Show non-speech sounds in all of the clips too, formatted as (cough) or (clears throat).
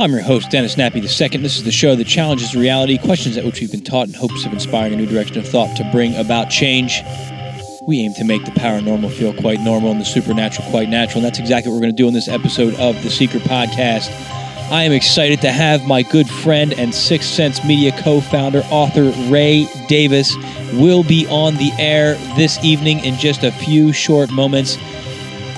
I'm your host, Dennis Nappy II. This is the show that challenges reality, questions at which we've been taught in hopes of inspiring a new direction of thought to bring about change. We aim to make the paranormal feel quite normal and the supernatural quite natural, and that's exactly what we're going to do in this episode of the Seeker Podcast. I am excited to have my good friend and Sixth Sense Media co-founder, author Ray Davis, will be on the air this evening in just a few short moments.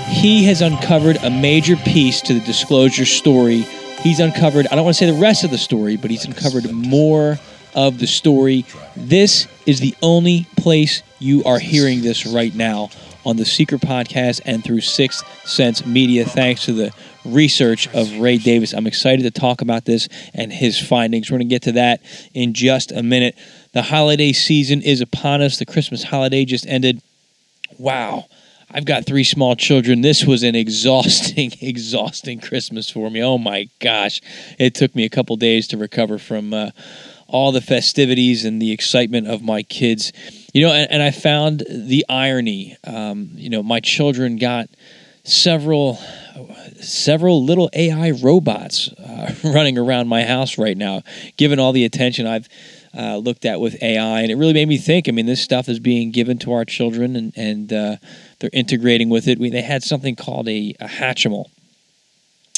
He has uncovered a major piece to the disclosure story. He's uncovered, I don't want to say the rest of the story, but he's uncovered more of the story. This is the only place you are hearing this right now on the Seeker Podcast and through Sixth Sense Media, thanks to the research of Ray Davis. I'm excited to talk about this and his findings. We're going to get to that in just a minute. The holiday season is upon us. The Christmas holiday just ended. Wow. I've got three small children. This was an exhausting, (laughs) exhausting Christmas for me. Oh my gosh. It took me a couple days to recover from uh, all the festivities and the excitement of my kids. You know, and, and I found the irony. Um, you know, my children got several several little AI robots uh, (laughs) running around my house right now, given all the attention I've uh, looked at with AI, and it really made me think. I mean, this stuff is being given to our children, and and uh, they're integrating with it. We, they had something called a, a hatchimal,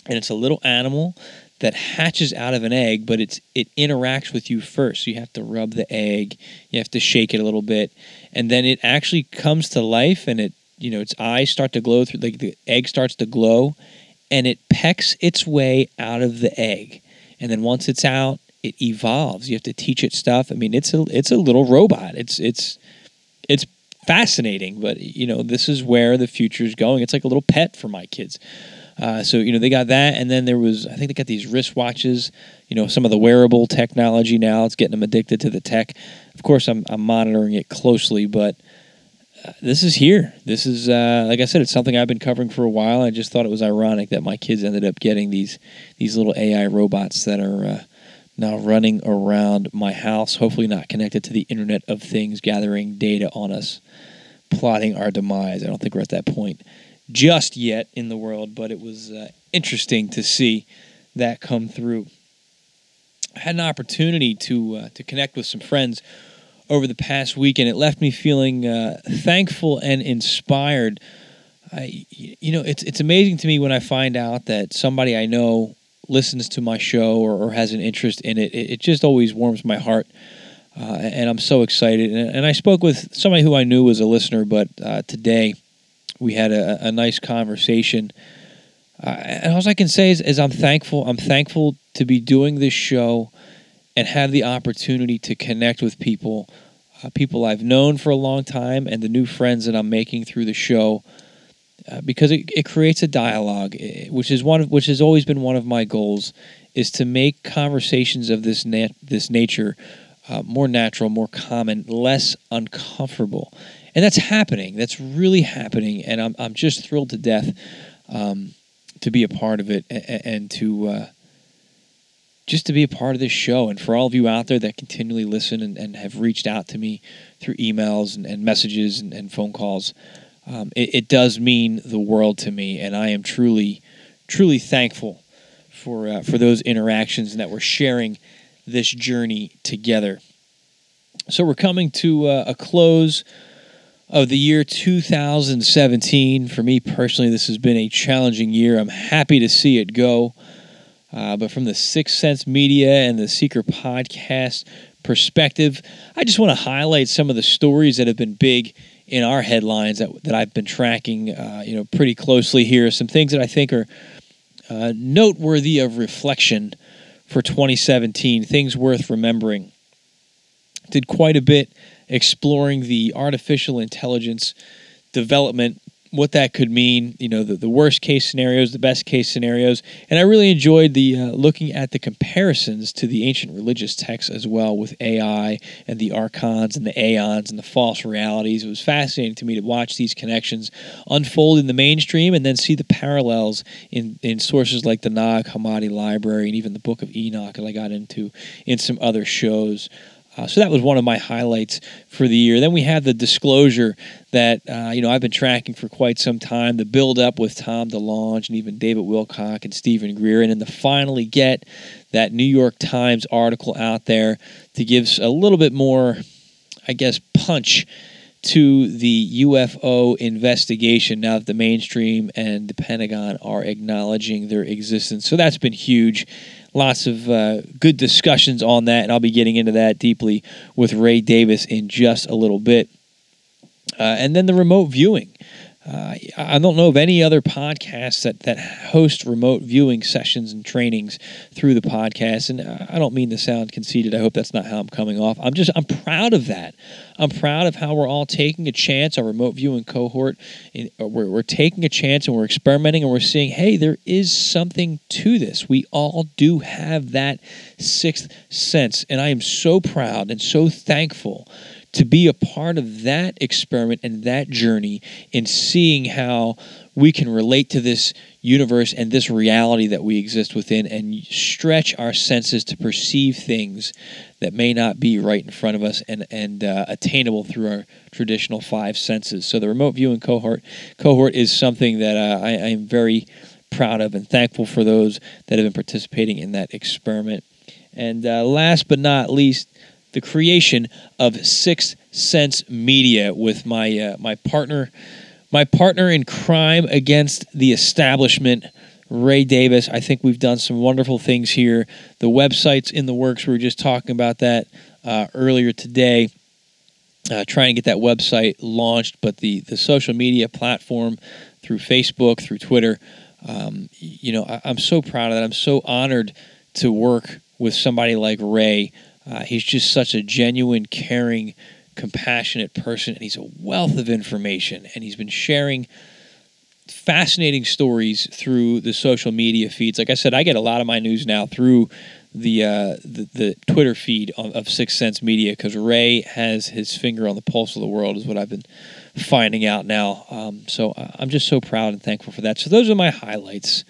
and it's a little animal that hatches out of an egg, but it's it interacts with you first. So you have to rub the egg, you have to shake it a little bit, and then it actually comes to life, and it you know its eyes start to glow through, like the egg starts to glow, and it pecks its way out of the egg, and then once it's out, it evolves. You have to teach it stuff. I mean, it's a it's a little robot. It's it's it's fascinating, but you know, this is where the future is going. It's like a little pet for my kids. Uh, so you know they got that, and then there was I think they got these wristwatches. You know some of the wearable technology now. It's getting them addicted to the tech. Of course, I'm I'm monitoring it closely, but uh, this is here. This is uh, like I said, it's something I've been covering for a while. I just thought it was ironic that my kids ended up getting these these little AI robots that are uh, now running around my house. Hopefully, not connected to the Internet of Things, gathering data on us, plotting our demise. I don't think we're at that point just yet in the world, but it was uh, interesting to see that come through. I had an opportunity to uh, to connect with some friends over the past week, and it left me feeling uh, thankful and inspired. I, you know, it's it's amazing to me when I find out that somebody I know listens to my show or, or has an interest in it. it. It just always warms my heart. Uh, and I'm so excited. And, and, I spoke with somebody who I knew was a listener, but uh, today we had a, a nice conversation. Uh, and all I can say is, is I'm thankful. I'm thankful to be doing this show and have the opportunity to connect with people, uh, people I've known for a long time, and the new friends that I'm making through the show. Uh, because it, it creates a dialogue, eh, which is one of, which has always been one of my goals, is to make conversations of this nat- this nature uh, more natural, more common, less uncomfortable and that's happening. That's really happening, and I'm I'm just thrilled to death um, to be a part of it and, and to uh, just to be a part of this show. And for all of you out there that continually listen and, and have reached out to me through emails and, and messages and, and, phone calls, um, it, it does mean the world to me, and I am truly truly thankful for uh, for those interactions and that we're sharing this journey together. So we're coming to uh, a close of the year 2017. For me personally, this has been a challenging year. I'm happy to see it go. Uh, but from the Sixth Sense Media and the Seeker Podcast perspective, I just want to highlight some of the stories that have been big in our headlines that, that I've been tracking, uh, you know, pretty closely here. Some things that I think are uh, noteworthy of reflection for 2017, things worth remembering. Did quite a bit exploring the artificial intelligence development what that could mean, you know, the, the worst case scenarios, the best case scenarios. And I really enjoyed the uh, looking at the comparisons to the ancient religious texts as well with AI and the archons and the aeons and the false realities. It was fascinating to me to watch these connections unfold in the mainstream and then see the parallels in, in sources like the Nag Hammadi Library and even the Book of Enoch that I got into in some other shows. Uh, so that was one of my highlights for the year. Then we had the disclosure that uh, you know I've been tracking for quite some time, the build up with Tom DeLonge and even David Wilcock and Steven Greer, and then to finally get that New York Times article out there to give a little bit more, I guess, punch to the UFO investigation now that the mainstream and the Pentagon are acknowledging their existence. So that's been huge lots of uh, good discussions on that, and I'll be getting into that deeply with Ray Davis in just a little bit. Uh, and then the remote viewing. Uh, I don't know of any other podcasts that, that host remote viewing sessions and trainings through the podcast. And I don't mean to sound conceited. I hope that's not how I'm coming off. I'm just, I'm proud of that. I'm proud of how we're all taking a chance. Our remote viewing cohort, uh, we're, we're taking a chance and we're experimenting and we're seeing, hey, there is something to this. We all do have that sixth sense. And I am so proud and so thankful to be a part of that experiment and that journey in seeing how we can relate to this universe and this reality that we exist within and stretch our senses to perceive things that may not be right in front of us and, and uh, attainable through our traditional five senses. So the remote viewing cohort cohort is something that uh, I, I am very proud of and thankful for those that have been participating in that experiment. And uh, last but not least, the creation of Sixth Sense Media with my uh, my partner, my partner in crime against the establishment, Ray Davis. I think we've done some wonderful things here. The website's in the works. We were just talking about that uh, earlier today. Uh, trying to get that website launched, but the the social media platform through Facebook, through Twitter. Um, you know, I, I'm so proud of that. I'm so honored to work with somebody like Ray uh, he's just such a genuine, caring, compassionate person, and he's a wealth of information. And he's been sharing fascinating stories through the social media feeds. Like I said, I get a lot of my news now through the uh, the, the, Twitter feed of, of Sixth Sense Media because Ray has his finger on the pulse of the world, is what I've been finding out now. Um, so uh, I'm just so proud and thankful for that. So those are my highlights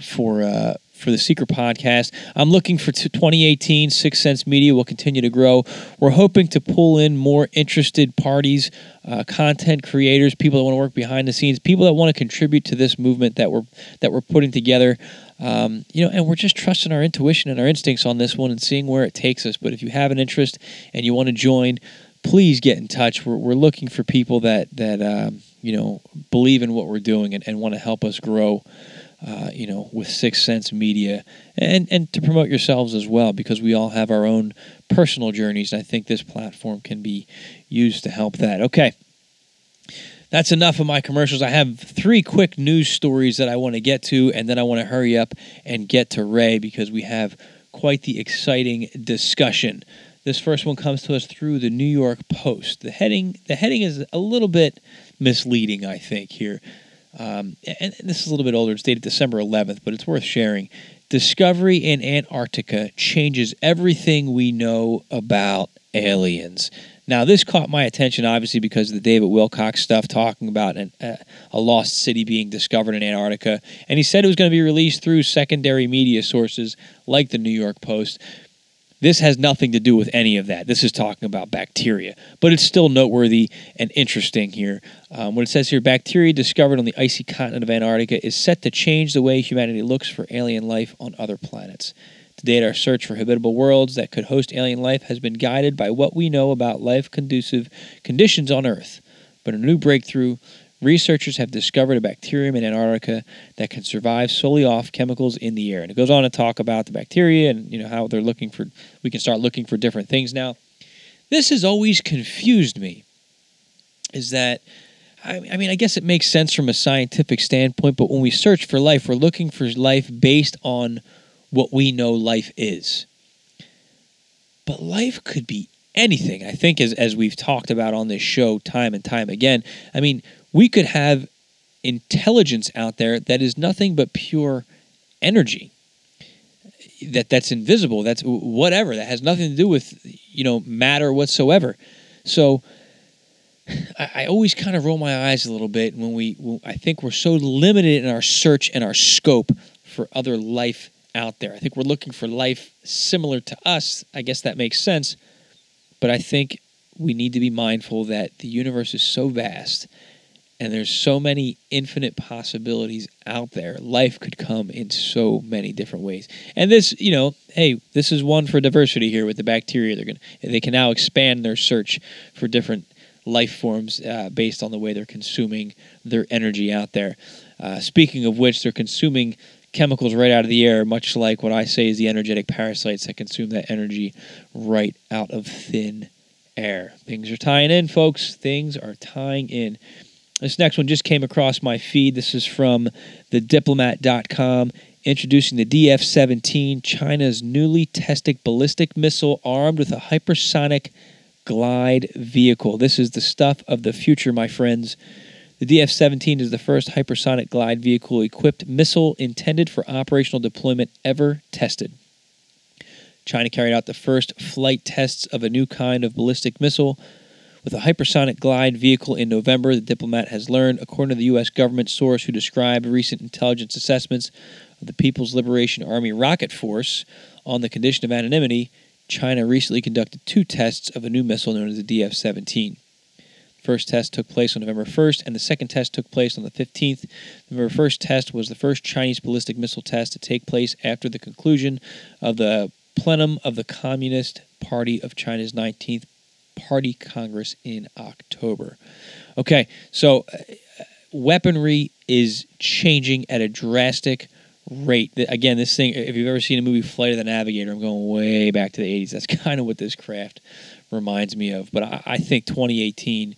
for uh, for the Seeker Podcast. I'm looking for 2018. Six Sense Media will continue to grow. We're hoping to pull in more interested parties, uh, content creators, people that want to work behind the scenes, people that want to contribute to this movement that we're that we're putting together. Um, you know, and we're just trusting our intuition and our instincts on this one and seeing where it takes us. But if you have an interest and you want to join, please get in touch. We're, we're looking for people that that um, you know believe in what we're doing and, and want to help us grow uh, you know, with Sixth Sense Media, and and to promote yourselves as well, because we all have our own personal journeys. And I think this platform can be used to help that. Okay. That's enough of my commercials. I have three quick news stories that I want to get to, and then I want to hurry up and get to Ray because we have quite the exciting discussion. This first one comes to us through the New York Post. The heading the heading is a little bit misleading, I think, here. Um, and this is a little bit older. It's dated December 11th, but it's worth sharing. Discovery in Antarctica changes everything we know about aliens. Now, this caught my attention obviously because of the David Wilcock stuff talking about an, uh, a lost city being discovered in Antarctica. And he said it was going to be released through secondary media sources like the New York Post. This has nothing to do with any of that. This is talking about bacteria, but it's still noteworthy and interesting here. Um, what it says here bacteria discovered on the icy continent of Antarctica is set to change the way humanity looks for alien life on other planets. To date, our search for habitable worlds that could host alien life has been guided by what we know about life conducive conditions on Earth. But a new breakthrough Researchers have discovered a bacterium in Antarctica that can survive solely off chemicals in the air. And it goes on to talk about the bacteria and you know how they're looking for we can start looking for different things now. This has always confused me. Is that I, mean, I guess it makes sense from a scientific standpoint, but when we search for life, we're looking for life based on what we know life is. But life could be anything. I think as as we've talked about on this show time and time again. I mean, we could have intelligence out there that is nothing but pure energy that that's invisible that's whatever that has nothing to do with you know matter whatsoever so I, I always kind of roll my eyes a little bit when we when I think we're so limited in our search and our scope for other life out there. I think we're looking for life similar to us. I guess that makes sense. But I think we need to be mindful that the universe is so vast and there's so many infinite possibilities out there. Life could come in so many different ways. And this, you know, hey, this is one for diversity here with the bacteria. They're to they can now expand their search for different life forms uh, based on the way they're consuming their energy out there. Uh, speaking of which, they're consuming chemicals right out of the air, much like what I say is the energetic parasites that consume that energy right out of thin air. Things are tying in, folks. Things are tying in. This next one just came across my feed. This is from thediplomat.com introducing the DF 17, China's newly tested ballistic missile armed with a hypersonic glide vehicle. This is the stuff of the future, my friends. The DF 17 is the first hypersonic glide vehicle equipped missile intended for operational deployment ever tested. China carried out the first flight tests of a new kind of ballistic missile with a hypersonic glide vehicle in November, the diplomat has learned, according to the U.S. government source who described recent intelligence assessments of the People's Liberation Army rocket force on the condition of anonymity, China recently conducted two tests of a new missile known as the DF 17. The first test took place on November 1st, and the second test took place on the 15th. The November 1st test was the first Chinese ballistic missile test to take place after the conclusion of the plenum of the Communist Party of China's 19th Party Congress in October. Okay, so uh, weaponry is changing at a drastic rate. Again, this thing, if you've ever seen a movie Flight of the Navigator, I'm going way back to the 80s. That's (laughs) kind of what this craft reminds me of. But I, I think 2018,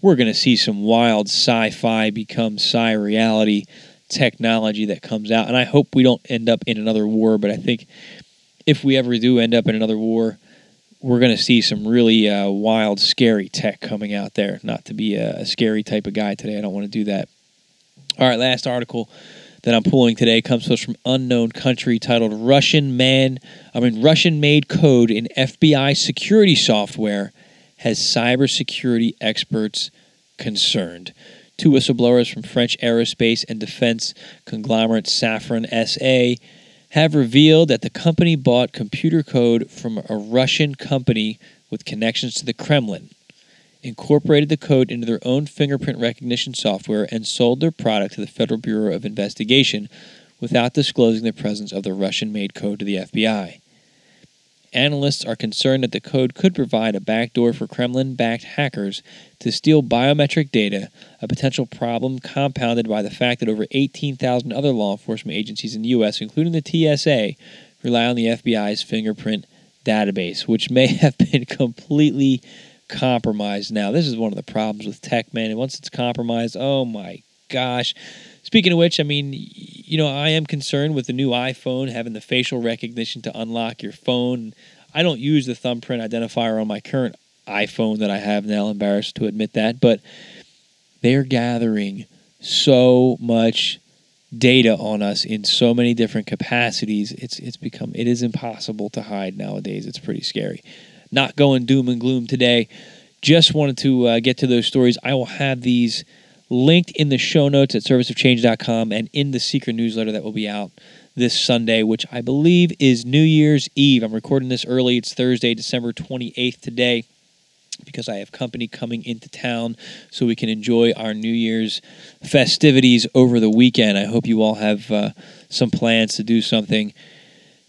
we're going to see some wild sci fi become sci reality technology that comes out. And I hope we don't end up in another war, but I think if we ever do end up in another war, we're going to see some really uh, wild, scary tech coming out there. Not to be a, a scary type of guy today, I don't want to do that. All right, last article that I'm pulling today comes to us from unknown country titled Russian man I mean Russian made code in FBI security software has cybersecurity experts concerned. Two whistleblowers from French aerospace and defense conglomerate Safran SA have revealed that the company bought computer code from a Russian company with connections to the Kremlin incorporated the code into their own fingerprint recognition software, and sold their product to the Federal Bureau of Investigation without disclosing the presence of the Russian made code to the FBI. Analysts are concerned that the code could provide a backdoor for Kremlin backed hackers to steal biometric data, a potential problem compounded by the fact that over 18,000 other law enforcement agencies in the U.S., including the TSA, rely on the FBI's fingerprint database, which may (laughs) have been completely compromised now. This is one of the problems with tech, man. And once it's compromised, oh my gosh. Speaking of which, I mean, you know, I am concerned with the new iPhone having the facial recognition to unlock your phone. I don't use the thumbprint identifier on my current iPhone that I have now, embarrassed to admit that, but they're gathering so much data on us in so many different capacities. It's it's become it is impossible to hide nowadays. It's pretty scary not going doom and gloom today. Just wanted to uh, get to those stories. I will have these linked in the show notes at serviceofchange.com and in the secret newsletter that will be out this Sunday, which I believe is New Year's Eve. I'm recording this early. It's Thursday, December 28th today because I have company coming into town so we can enjoy our New Year's festivities over the weekend. I hope you all have uh, some plans to do something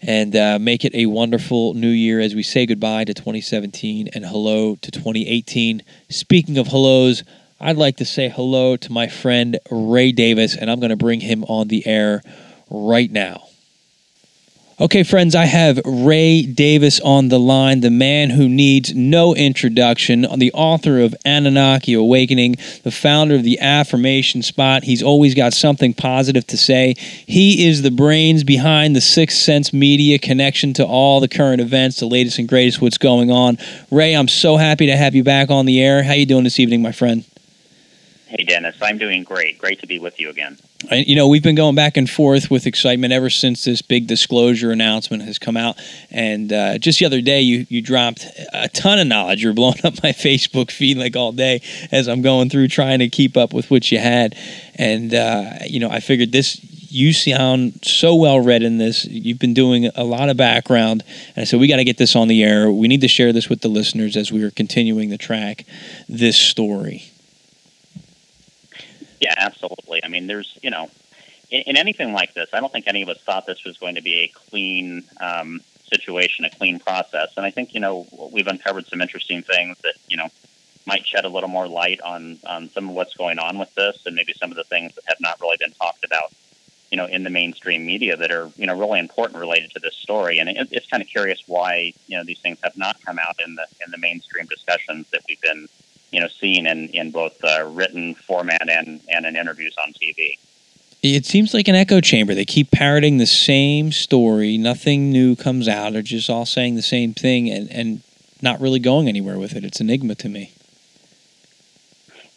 and uh, make it a wonderful new year as we say goodbye to 2017 and hello to 2018. Speaking of hellos, I'd like to say hello to my friend Ray Davis, and I'm going to bring him on the air right now. Okay, friends, I have Ray Davis on the line, the man who needs no introduction, the author of Anunnaki Awakening, the founder of the Affirmation Spot. He's always got something positive to say. He is the brains behind the Sixth Sense Media connection to all the current events, the latest and greatest what's going on. Ray, I'm so happy to have you back on the air. How you doing this evening, my friend? Hey, Dennis, I'm doing great. Great to be with you again. you know, we've been going back and forth with excitement ever since this big disclosure announcement has come out. And uh, just the other day, you, you dropped a ton of knowledge. You're blowing (laughs) up my Facebook feed like all day as I'm going through trying to keep up with what you had. And, uh, you know, I figured this, you sound so well read in this. You've been doing a lot of background. And I said, we got to get this on the air. We need to share this with the listeners as we are continuing to track this story. Yeah, absolutely. I mean, there's, you know, in, in, anything like this, I don't think any of us thought this was going to be a clean um, situation, a clean process. And I think, you know, we've uncovered some interesting things that, you know, might shed a little more light on, on some of what's going on with this and maybe some of the things that have not really been talked about, you know, in the mainstream media that are, you know, really important related to this story. And it, it's kind of curious why, you know, these things have not come out in the, in the mainstream discussions that we've been you know seen in in both uh, written format and and in interviews on TV. It seems like an echo chamber. They keep parroting the same story. Nothing new comes out. They're just all saying the same thing and and not really going anywhere with it. It's enigma to me.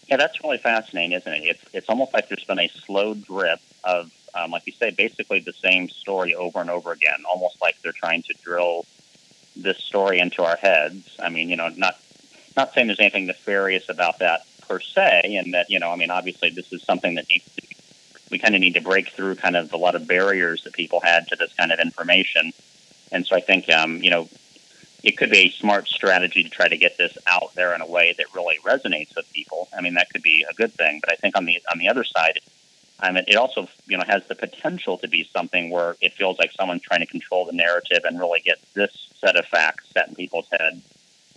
Yeah, that's really fascinating, isn't it? It's it's almost like there's been a slow drip of, um, like you say, basically the same story over and over again. Almost like they're trying to drill this story into our heads. I mean, you know, not not saying there's anything nefarious about that per se, and that you know, I mean, obviously this is something that needs to, be, we kind of need to break through kind of a lot of barriers that people had to this kind of information, and so I think um, you know it could be a smart strategy to try to get this out there in a way that really resonates with people. I mean, that could be a good thing, but I think on the on the other side, I mean, it also you know has the potential to be something where it feels like someone's trying to control the narrative and really get this set of facts set in people's heads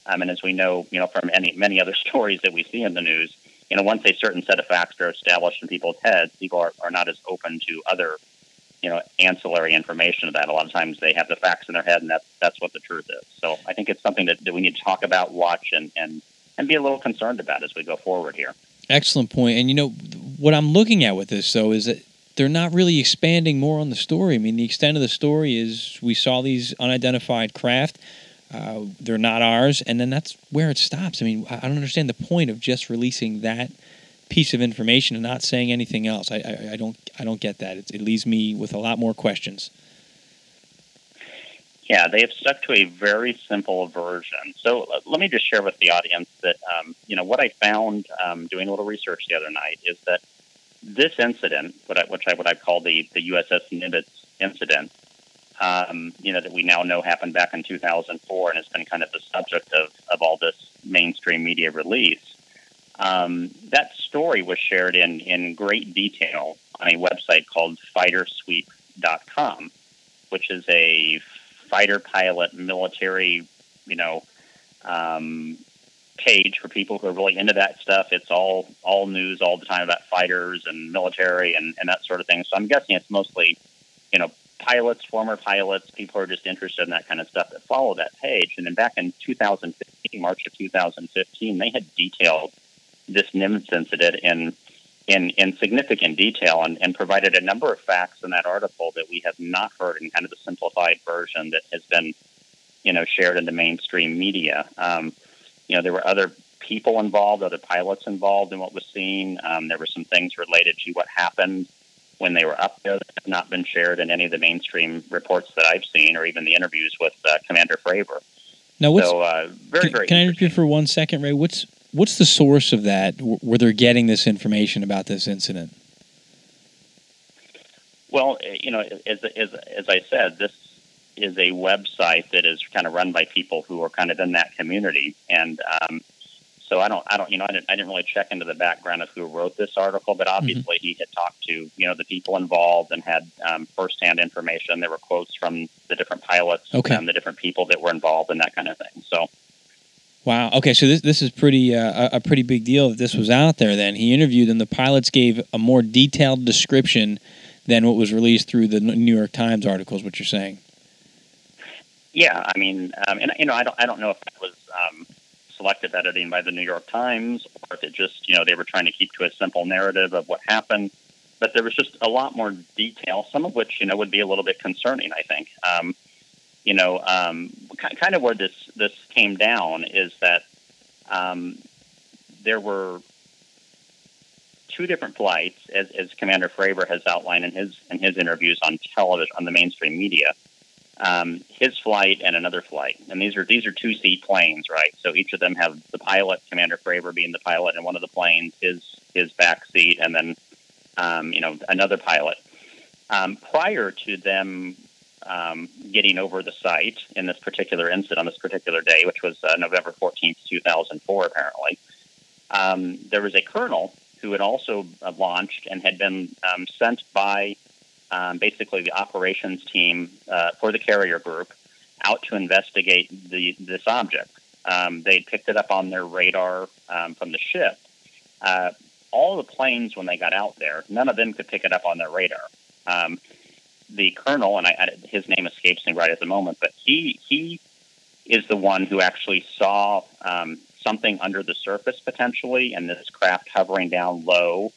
um, and as we know, you know, from any many other (laughs) stories that we see in the news, you know, once a certain set of facts are established in people's heads, people are, are not as open to other, you know, ancillary information to that. A lot of times they have the facts in their head, and that's that's what the truth is. So I think it's something that, that we need to talk about, watch, and and and be a little concerned about as we go forward here. Excellent point. And you know, what I'm looking at with this though is that they're not really expanding more on the story. I mean, the extent of the story is we saw these unidentified craft uh, they're not ours, and then that's where it stops. I mean, I don't understand the point of just releasing that piece of information and not saying anything else. I, I, I don't I don't get that. It, it leaves me with a lot more questions. Yeah, they have stuck to a very simple version. So let me just share with the audience that um, you know what I found um, doing a little research the other night is that this incident, what I, which I what I call the the USS Nimitz incident, um, you know, that we now know happened back in 2004 and has been kind of the subject of, of all this mainstream media release. Um, that story was shared in, in great detail on a website called fightersweep.com, which is a fighter pilot military, you know, um, page for people who are really into that stuff. It's all all news all the time about fighters and military and, and that sort of thing. So I'm guessing it's mostly, you know, pilots, former pilots, people are just interested in that kind of stuff that follow that page. And then back in 2015, March of 2015, they had detailed this Nimitz incident in in, in significant detail and, and provided a number of facts in that article that we have not heard in kind of the simplified version that has been, you know, shared in the mainstream media. Um, you know, there were other people involved, other pilots involved in what was seen. Um, there were some things related to what happened when they were up there that have not been shared in any of the mainstream reports that I've seen or even the interviews with uh, Commander Fravor. Now, what's, so, uh, very, can, very can I interrupt you for one second, Ray? What's what's the source of that where they're getting this information about this incident? Well, eh, you know, as, as, as I said, this is a website that is kind of run by people who are kind of in that community. And um, so I don't, I don't, you know, I didn't, I didn't really check into the background of who wrote this article, but mm-hmm. obviously mm-hmm. he had talked to, you know, the people involved and had um, firsthand information. There were quotes from the different pilots okay. and the different people that were involved and that kind of thing. So. Wow. Okay. So this this is pretty uh, a pretty big deal that this was out there. Then he interviewed them. The pilots gave a more detailed description than what was released through the New York Times articles. What you're saying? Yeah. I mean, um, and you know, I don't I don't know if that was um, selective editing by the New York Times, or if it just, you know, they were trying to keep to a simple narrative of what happened. But there was just a lot more detail, some of which, you know, would be a little bit concerning, I think. Um, you know, um, kind of where this, this came down is that um, there were two different flights, as, as Commander Fravor has outlined in his in his interviews on television on the mainstream media. Um, his flight and another flight, and these are these are two seat planes, right? So each of them have the pilot, Commander Fravor being the pilot in one of the planes, his his back seat, and then um, you know another pilot. Um, prior to them um, getting over the site in this particular incident on this particular day, which was uh, November 14th, 2004, apparently, um, there was a colonel who had also uh, launched and had been um, sent by um, basically the operations team uh, for the carrier group out to investigate the, this object. Um, they picked it up on their radar um, from the ship. Uh, all the planes, when they got out there, none of them could pick it up on their radar. Um, the colonel, and I, his name escapes me right at the moment, but he he is the one who actually saw um, something under the surface potentially, and this craft hovering down low,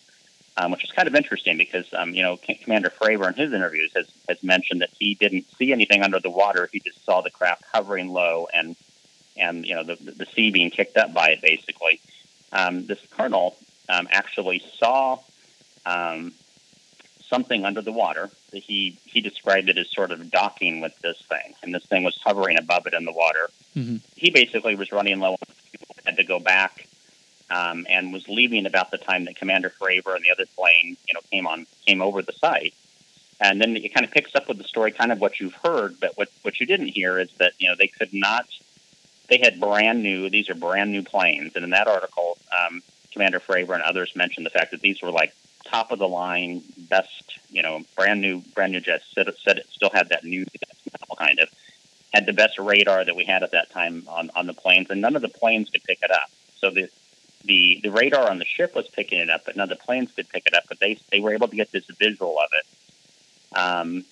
um, which is kind of interesting because um, you know Commander Fravor in his interviews has has mentioned that he didn't see anything under the water; he just saw the craft hovering low and and you know the the sea being kicked up by it basically. Um, this colonel um, actually saw um, something under the water. He he described it as sort of docking with this thing, and this thing was hovering above it in the water. Mm-hmm. He basically was running low, had to go back, um, and was leaving about the time that Commander Fravor and the other plane, you know, came on came over the site. And then it kind of picks up with the story, kind of what you've heard, but what what you didn't hear is that you know they could not. They had brand new; these are brand new planes, and in that article, um, Commander Fravor and others mentioned the fact that these were like top of the line, best, you know, brand new, brand new jets. Said it, said it still had that new smell, kind of. Had the best radar that we had at that time on, on the planes, and none of the planes could pick it up. So the the the radar on the ship was picking it up, but none of the planes could pick it up. But they they were able to get this visual of it. Um,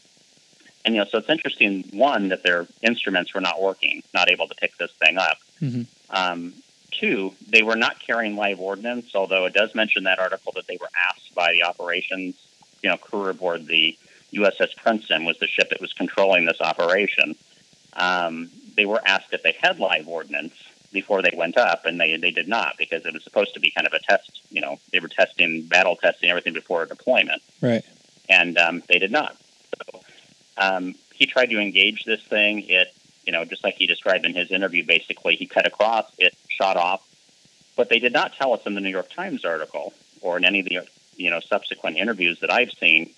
and you know, so it's interesting. One that their instruments were not working, not able to pick this thing up. Mm-hmm. Um, two, they were not carrying live ordnance, although it does mention that article that they were asked by the operations, you know, crew aboard the USS Princeton was the ship that was controlling this operation. Um, they were asked if they had live ordnance before they went up, and they they did not because it was supposed to be kind of a test. You know, they were testing, battle testing everything before a deployment. Right. And um, they did not. So um, he tried to engage this thing. It you know, just like he described in his interview, basically he cut across, it shot off. But they did not tell us in the New York Times article or in any of the you know subsequent interviews that I've seen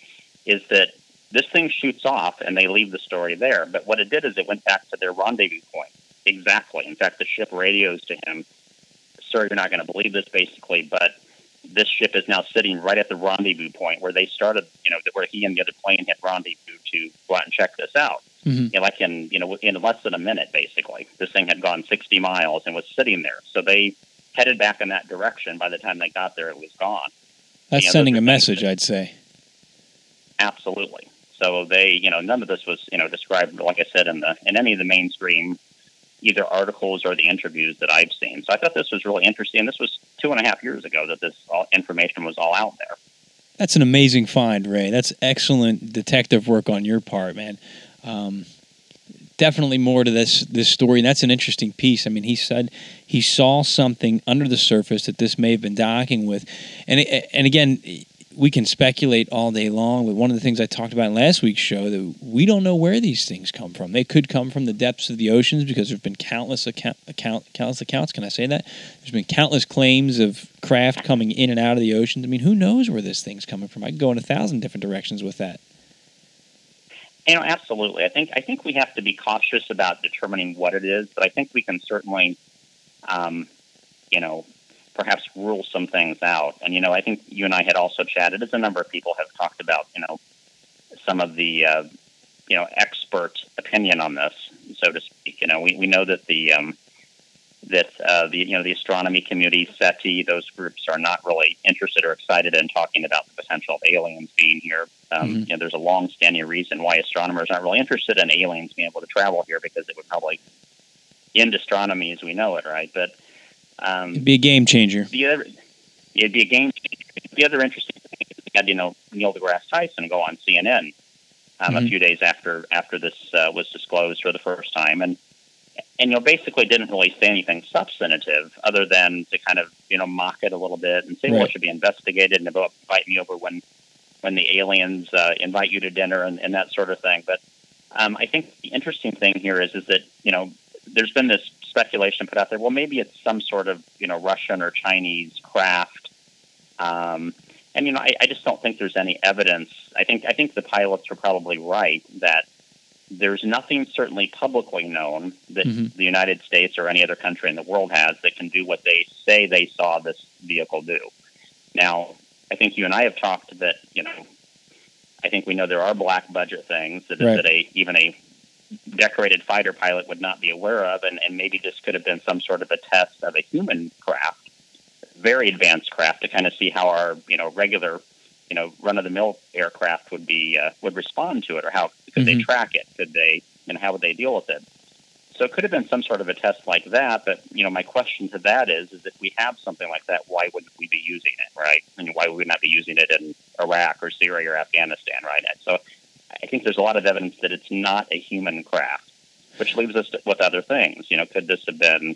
is that this thing shoots off and they leave the story there. But what it did is it went back to their rendezvous point. Exactly. In fact, the ship radios to him, "Sir, you're not going to believe this, basically, but this ship is now sitting right at the rendezvous point where they started. You know, where he and the other plane had rendezvous to go out and check this out." Mm-hmm. You know, like in you know in less than a minute, basically, this thing had gone 60 miles and was sitting there. So they headed back in that direction. By the time they got there, it was gone. That's you know, sending a message, that, I'd say. Absolutely. So they, you know, none of this was, you know, described, like I said, in the in any of the mainstream either articles or the interviews that I've seen. So I thought this was really interesting. This was two and a half years ago that this information was all out there. That's an amazing find, Ray. That's excellent detective work on your part, man. Um, definitely more to this this story, and that's an interesting piece. I mean, he said he saw something under the surface that this may have been docking with, and and again, we can speculate all day long. But one of the things I talked about in last week's show that we don't know where these things come from. They could come from the depths of the oceans because there've been countless account, account countless accounts. Can I say that? There's been countless claims of craft coming in and out of the oceans. I mean, who knows where this thing's coming from? I could go in a thousand different directions with that. You know, absolutely. I think I think we have to be cautious about determining what it is, but I think we can certainly, um, you know, perhaps rule some things out. And you know, I think you and I had also chatted, as a number of people have talked about, you know, some of the uh, you know expert opinion on this, so to speak. You know, we, we know that the um, that uh, the you know the astronomy community, SETI, those groups are not really interested or excited in talking about the potential of aliens being here. Um, mm-hmm. You know, there's a long-standing reason why astronomers aren't really interested in aliens being able to travel here because it would probably end astronomy as we know it, right? But um, it'd be a game changer. The other, it'd be a game. changer. The other interesting thing is we had you know Neil deGrasse Tyson go on CNN um, mm-hmm. a few days after after this uh, was disclosed for the first time, and and you know basically didn't really say anything substantive other than to kind of you know mock it a little bit and say, well, it should be investigated and invite me over when when the aliens uh, invite you to dinner and, and that sort of thing. But um, I think the interesting thing here is is that you know there's been this speculation put out there. Well, maybe it's some sort of you know Russian or Chinese craft. Um, and you know, I, I just don't think there's any evidence. I think I think the pilots are probably right that there's nothing certainly publicly known that mm-hmm. the United States or any other country in the world has that can do what they say they saw this vehicle do. Now, I think you and I have talked that you know, I think we know there are black budget things that, right. that a even a decorated fighter pilot would not be aware of, and, and maybe this could have been some sort of a test of a human craft, very advanced craft, to kind of see how our you know regular you know run of the mill aircraft would be uh, would respond to it, or how could mm-hmm. they track it? Could they and how would they deal with it? So it could have been some sort of a test like that. But you know, my question to that is: is if we have something like that, why wouldn't we be using it, right? And why would we not be using it in Iraq or Syria or Afghanistan, right? So I think there's a lot of evidence that it's not a human craft, which leaves us with other things. You know, could this have been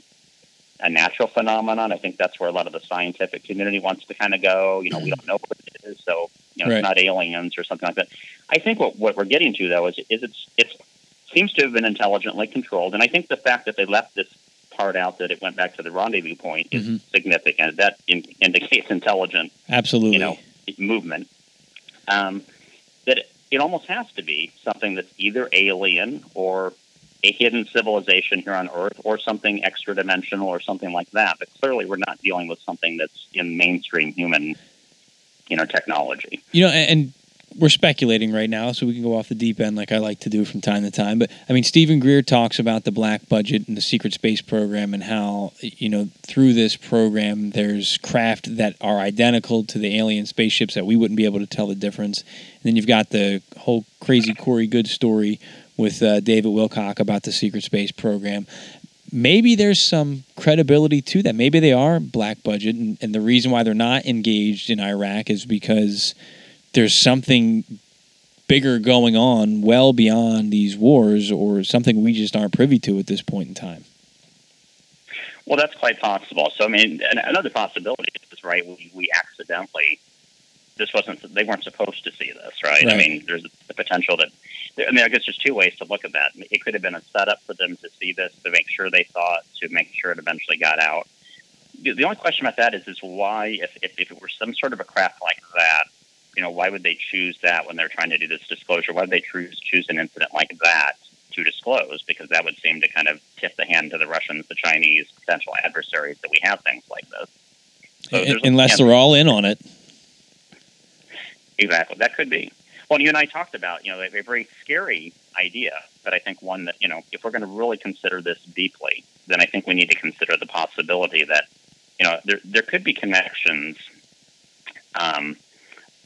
a natural phenomenon? I think that's where a lot of the scientific community wants to kind of go. You know, we don't know what it is, so you know, right. it's not aliens or something like that. I think what what we're getting to though is is it's it's seems to have been intelligently controlled. And I think the fact that they left this part out that it went back to the rendezvous point is mm-hmm. significant. That in, indicates (laughs) intelligent, absolutely, you know, movement. Um, that it, almost has to be something that's either alien or a hidden civilization here on Earth, or something extra dimensional, or something like that. But clearly, we're not dealing with something that's in mainstream human, you know, technology. You know, and we're speculating right now, so we can go off the deep end like I like to do from time to time. But I mean, Steven Greer talks about the black budget and the secret space program and how, you know, through this program, there's craft that are identical to the alien spaceships that we wouldn't be able to tell the difference. And then you've got the whole crazy Corey Goode story with uh, David Wilcock about the secret space program. Maybe there's some credibility to that. Maybe they are black budget, and, and the reason why they're not engaged in Iraq is because there's something bigger going on well beyond these wars or something we just aren't privy to at this point in time. Well, that's quite possible. So, I mean, another possibility is, right, we, we accidentally, this wasn't, they weren't supposed to see this, right? right? I mean, there's the potential that, I mean, I guess there's two ways to look at that. It could have been a setup for them to see this, to make sure they saw it, to make sure it eventually got out. The, only question about that is, is why, if, if, if it were some sort of a craft like that, you know, why would they choose that when they're trying to do this disclosure? Why would they choose choose an incident like that to disclose? Because that would seem to kind of tip the hand to the Russians, the Chinese, potential adversaries that we have things like this. So Unless they're all in on it. Exactly, that could be. Well, you and I talked about, you know, a very scary idea, but I think one that, you know, if we're going to really consider this deeply, then I think we need to consider the possibility that, you know, there there could be connections um,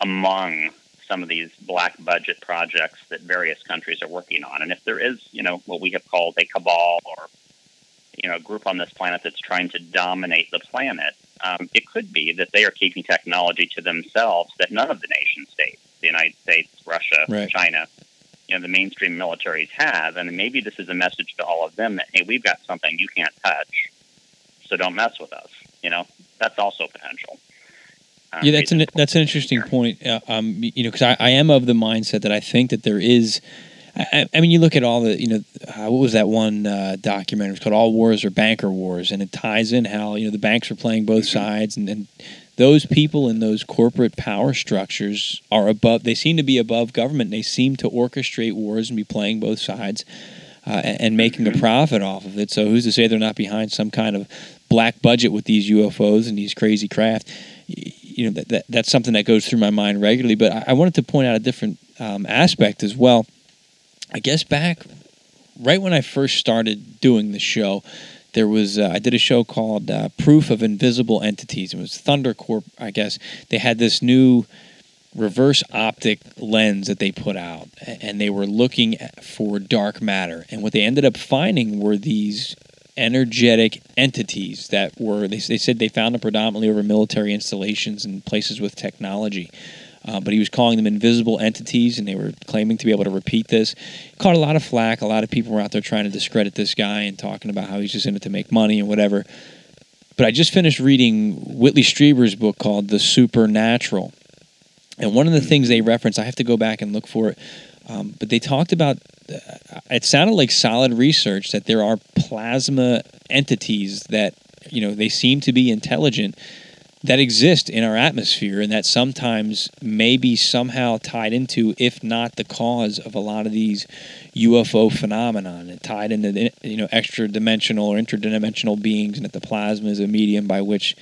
among some of these black budget projects that various countries are working on. And if there is, you know, what we have called a cabal or, you know, a group on this planet that's trying to dominate the planet, um, it could be that they are keeping technology to themselves that none of the nation states, the United States, Russia, right. China, you know, the mainstream militaries have. And maybe this is a message to all of them that, hey, we've got something you can't touch, so don't mess with us. You know, that's also potential. Uh, yeah, that's an that's an interesting point. Uh, um, you know, because I, I am of the mindset that I think that there is. I, I mean, you look at all the, you know, uh, what was that one uh, documentary? It's called "All Wars Are Banker Wars," and it ties in how you know the banks are playing both mm-hmm. sides, and, and those people in those corporate power structures are above. They seem to be above government. They seem to orchestrate wars and be playing both sides. Uh, and, and, making a mm-hmm. profit off of it. So who's to say they're not behind some kind of black budget with these UFOs and these crazy craft? You know that, that, that's something that goes through my mind regularly. But I, I wanted to point out a different um, aspect as well. I guess back right when I first started doing the show, there was uh, I did a show called uh, Proof of Invisible Entities. It was Thunder Corp. I guess they had this new reverse optic lens that they put out, and they were looking for dark matter. And what they ended up finding were these energetic entities that were they, they said they found them predominantly over military installations and places with technology uh, but he was calling them invisible entities, and they were claiming to be able to repeat this. Caught a lot of flack. A lot of people were out there trying to discredit this guy and talking about how he's just in it to make money and whatever. But I just finished reading Whitley Strieber's book called The Supernatural. And one of the things they reference, I have to go back and look for it, um, but they talked about, uh, it sounded like solid research that there are plasma entities that, you know, they seem to be intelligent that exist in our atmosphere and that sometimes may be somehow tied into, if not the cause of a lot of these UFO phenomenon, and tied into you know extra dimensional or interdimensional beings, and that the plasma is a medium by which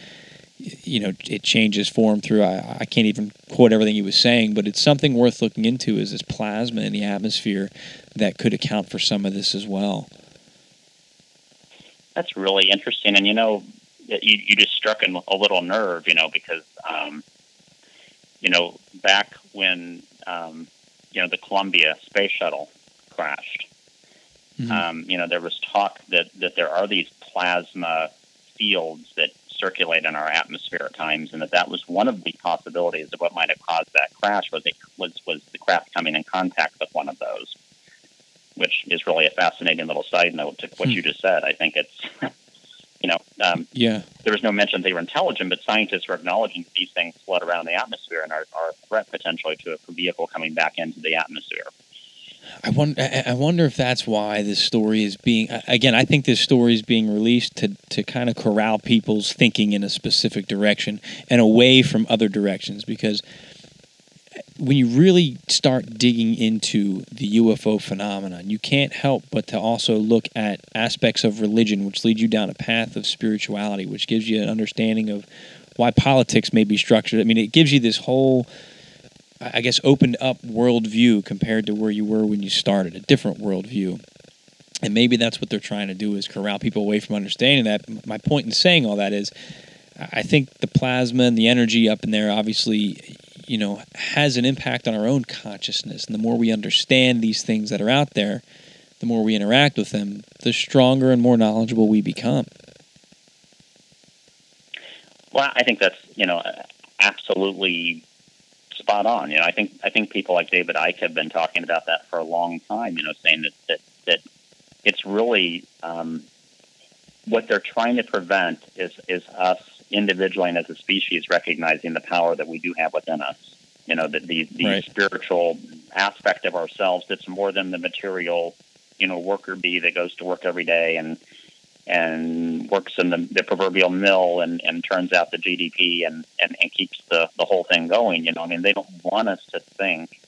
you know it changes form through. I, I can't even quote everything he was saying, but it's something worth looking into. Is this plasma in the atmosphere that could account for some of this as well? That's really interesting, and you know, you, you just struck a little nerve, you know, because, um, you know, back when, um, you know, the Columbia space shuttle crashed, mm-hmm. um, you know, there was talk that, that there are these plasma fields that circulate in our atmosphere at times, and that that was one of the possibilities of what might have caused that crash was it was was the craft coming in contact with one of those, which is really a fascinating little side note to what hmm. you just said. I think it's (laughs) you know, um, yeah, there was no mention they were intelligent, but scientists are acknowledging that these things float around the atmosphere and are, are a threat potentially to a vehicle coming back into the atmosphere. I wonder. I wonder if that's why this story is being. Again, I think this story is being released to to kind of corral people's thinking in a specific direction and away from other directions because when you really start digging into the UFO phenomenon, you can't help but to also look at aspects of religion, which lead you down a path of spirituality, which gives you an understanding of why politics may be structured. I mean, it gives you this whole, I guess, opened up worldview compared to where you were when you started, a different worldview. And maybe that's what they're trying to do is corral people away from understanding that. My point in saying all that is, I think the plasma and the energy up in there obviously you know, has an impact on our own consciousness. And the more we understand these things that are out there, the more we interact with them, the stronger and more knowledgeable we become. Well, I think that's you know absolutely spot on. You know, I think I think people like David Icke have been talking about that for a long time. You know, saying that that, that it's really um, what they're trying to prevent is is us individually and as a species recognizing the power that we do have within us. You know, the the, the right. spiritual aspect of ourselves that's more than the material, you know, worker bee that goes to work every day and and works in the, the proverbial mill and, and turns out the GDP and, and, and keeps the, the whole thing going. You know, I mean, they don't want us to think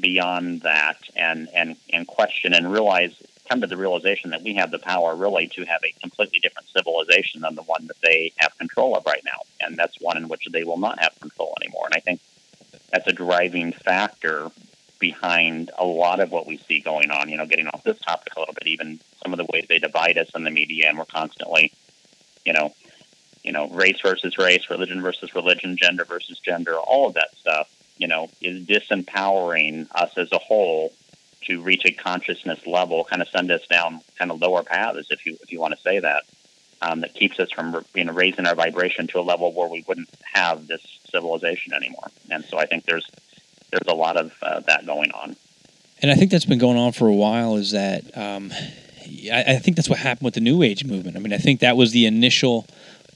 beyond that and, and, and question and realize come to the realization that we have the power really to have a completely different civilization than the one that they have control of right now. And that's one in which they will not have control anymore. And I think that's a driving factor behind a lot of what we see going on. You know, getting off this topic a little bit, even some of the ways they divide us in the media, and we're constantly, you know, you know, race versus race, religion versus religion, gender versus gender, all of that stuff, you know, is disempowering us as a whole to reach a consciousness level, kind of send us down kind of lower paths, if you if you want to say that, um, that keeps us from you know raising our vibration to a level where we wouldn't have this civilization anymore. And so I think there's there's a lot of uh, that going on. And I think that's been going on for a while. Is that um, I, I think that's what happened with the New Age movement. I mean, I think that was the initial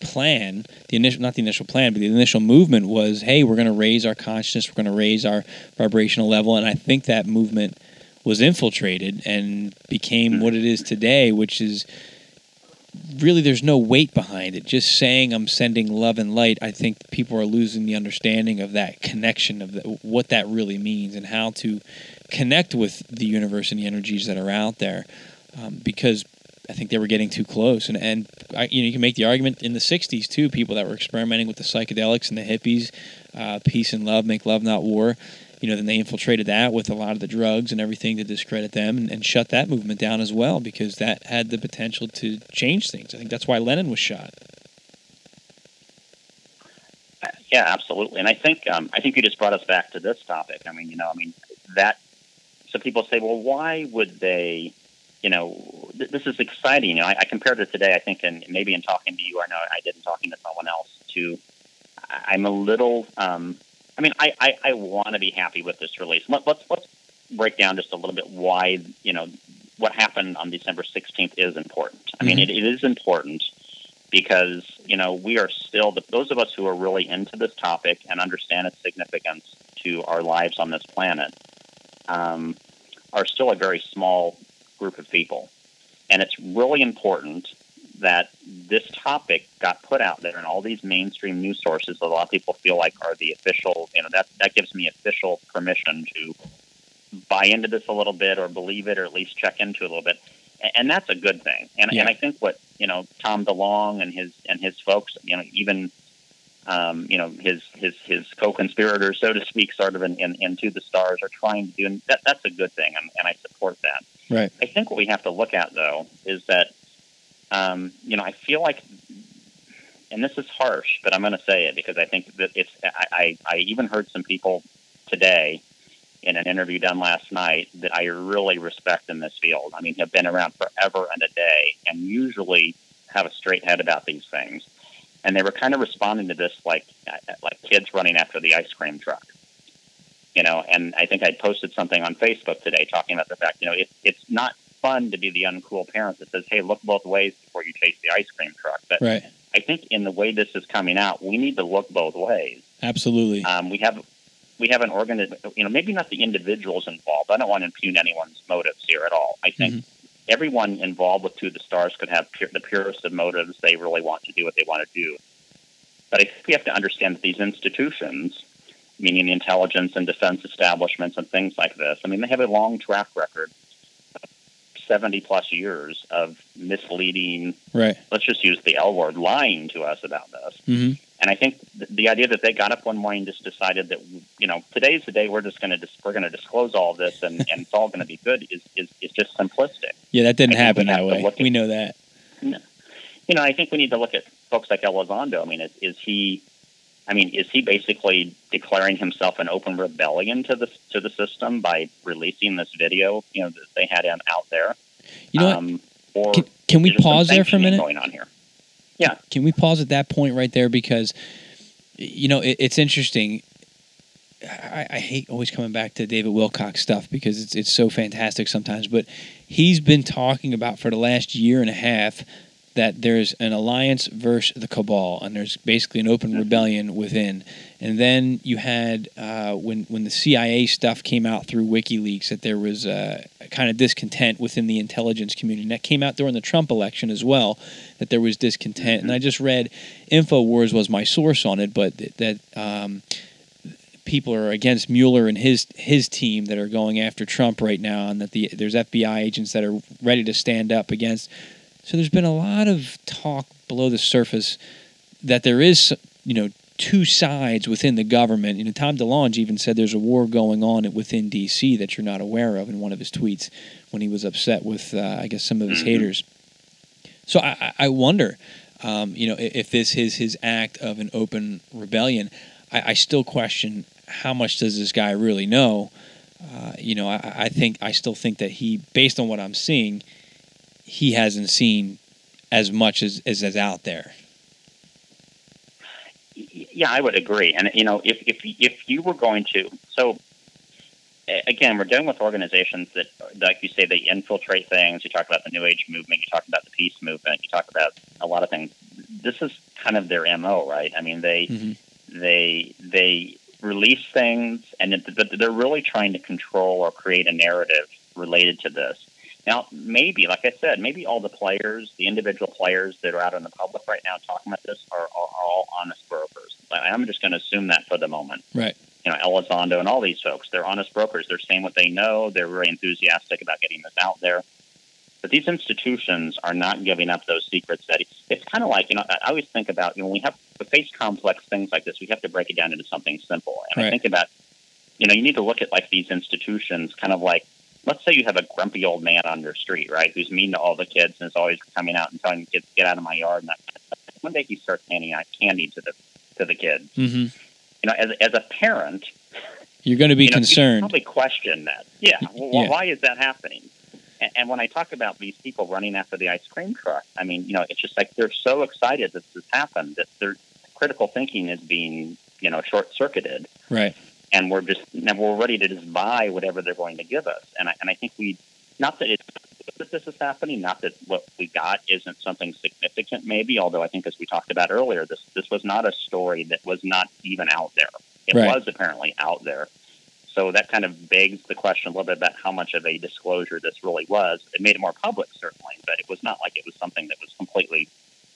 plan, the initial not the initial plan, but the initial movement was, hey, we're going to raise our consciousness, we're going to raise our vibrational level, and I think that movement was infiltrated and became what it is today, which is really there's no weight behind it. Just saying I'm sending love and light, I think people are losing the understanding of that connection of the, what that really means and how to connect with the universe and the energies that are out there. Um, because I think they were getting too close, and and I, you know you can make the argument in the '60s too. People that were experimenting with the psychedelics and the hippies, uh, peace and love, make love not war you know, then they infiltrated that with a lot of the drugs and everything to discredit them and, and shut that movement down as well because that had the potential to change things. I think that's why Lennon was shot. Yeah, absolutely. And I think um, I think you just brought us back to this topic. I mean, you know, I mean that. So people say, well, why would they? You know, th- this is exciting. You know, I, I compared it today. I think, and maybe in talking to you, I know I did in talking to someone else. To, I'm a little um, I mean, I, I, I want to be happy with this release. Let, let's let's break down just a little bit why you know what happened on December 16th is important. I mean, Mhm. it, it is important because you know we are still the, those of us who are really into this topic and understand its significance to our lives on this planet um, are still a very small group of people, and it's really important that this topic got put out there in all these mainstream news sources that a lot of people feel like are the official. You know that that gives me official permission to buy into this a little bit or believe it or at least check into it a little bit A- and that's a good thing and, Yeah. and i think what you know Tom DeLonge and his and his folks you know even um, you know his his his co-conspirators so to speak sort of in, in, into the stars are trying to do and that, that's a good thing and, and i support that Right. i think what we have to look at though is that um, you know i feel like and this is harsh but i'm going to say it because i think that it's I, I, I even heard some people today in an interview done last night that I really respect in this field. I mean, have been around forever and a day, and usually have a straight head about these things. And they were kind of responding to this like like kids running after the ice cream truck, you know. And I think I posted something on Facebook today talking about the fact, you know, it, it's not fun to be the uncool parent that says, "Hey, look both ways before you chase the ice cream truck." But Right. I think in the way this is coming out, we need to look both ways. Absolutely. Um, we have we have an organ, you know, maybe not the individuals involved. I don't want to impugn anyone's motives here at all. I think everyone involved with Two of the Stars could have pure, the purest of motives. They really want to do what they want to do. But I think we have to understand that these institutions, meaning the intelligence and defense establishments and things like this, I mean, they have a long track record, 70 plus years of misleading, right. let's just use the L word, lying to us about this. hmm And I think th- the idea that they got up one morning and just decided that you know today's the day we're just going to dis- we're going to disclose all this and, (laughs) and it's all going to be good is, is is just simplistic. Yeah, that didn't happen that way. at- We know that. You know, I think we need to look at folks like Elizondo. I mean, is, is he? I mean, is he basically declaring himself an open rebellion to the to the system by releasing this video? You know, that they had him out there. You know what? um, Or Can, can we is there some pause there for a minute? Going on here. Can we pause at that point right there because, you know, it, it's interesting. I, I hate always coming back to David Wilcock stuff because it's it's so fantastic sometimes. But he's been talking about for the last year and a half that there's an alliance versus the cabal, and there's basically an open rebellion within. And then you had uh, when when the CIA stuff came out through WikiLeaks that there was uh, kind of discontent within the intelligence community, and that came out during the Trump election as well. That there was discontent, and I just read Infowars was my source on it, but th- that. Um, people are against Mueller and his his team that are going after Trump right now, and that the there's FBI agents that are ready to stand up against. So there's been a lot of talk below the surface that there is, you know, two sides within the government. You know, Tom DeLonge even said there's a war going on within D.C. that you're not aware of in one of his tweets when he was upset with, uh, I guess, some of his Mhm. haters. So I, I- I wonder, um, you know, if this is his act of an open rebellion. I, I still question how much does this guy really know. Uh, you know, I, I think I still think that he, based on what I'm seeing, he hasn't seen as much as as is out there. Yeah, I would agree. And you know, if if if you were going to, so again, we're dealing with organizations that, like you say, they infiltrate things. You talk about the New Age movement. You talk about the peace movement. You talk about a lot of things. This is kind of their mo, right? I mean, they Mhm. they they release things, and it, but they're really trying to control or create a narrative related to this. Now, maybe, like I said, maybe all the players, the individual players that are out in the public right now talking about this are, are, are all honest brokers. I'm just going to assume that for the moment. Right. You know, Elizondo and all these folks, they're honest brokers. They're saying what they know. They're very enthusiastic about getting this out there. But these institutions are not giving up those secrets. That it's kind of like you know. I always think about you know when we have to face complex things like this, we have to break it down into something simple. And Right. I think about you know you need to look at like these institutions, kind of like let's say you have a grumpy old man on your street, right, who's mean to all the kids and is always coming out and telling the kids get out of my yard and that kind of stuff. One day he starts handing out candy to the to the kids. hmm You know, as as a parent, You're going to be you know, concerned. probably question that. Yeah. Well, Yeah. Why is that happening? And, and when I talk about these people running after the ice cream truck, I mean, you know, it's just like they're so excited that this has happened that their critical thinking is being you know, short circuited. Right. And we're just now we're ready to just buy whatever they're going to give us. And I, and I think we, not that it's that this is happening, not that what we got isn't something significant, maybe. Although I think, as we talked about earlier, this this was not a story that was not even out there. It Right. was apparently out there. So that kind of begs the question a little bit about how much of a disclosure this really was. It made it more public, certainly, but it was not like it was something that was completely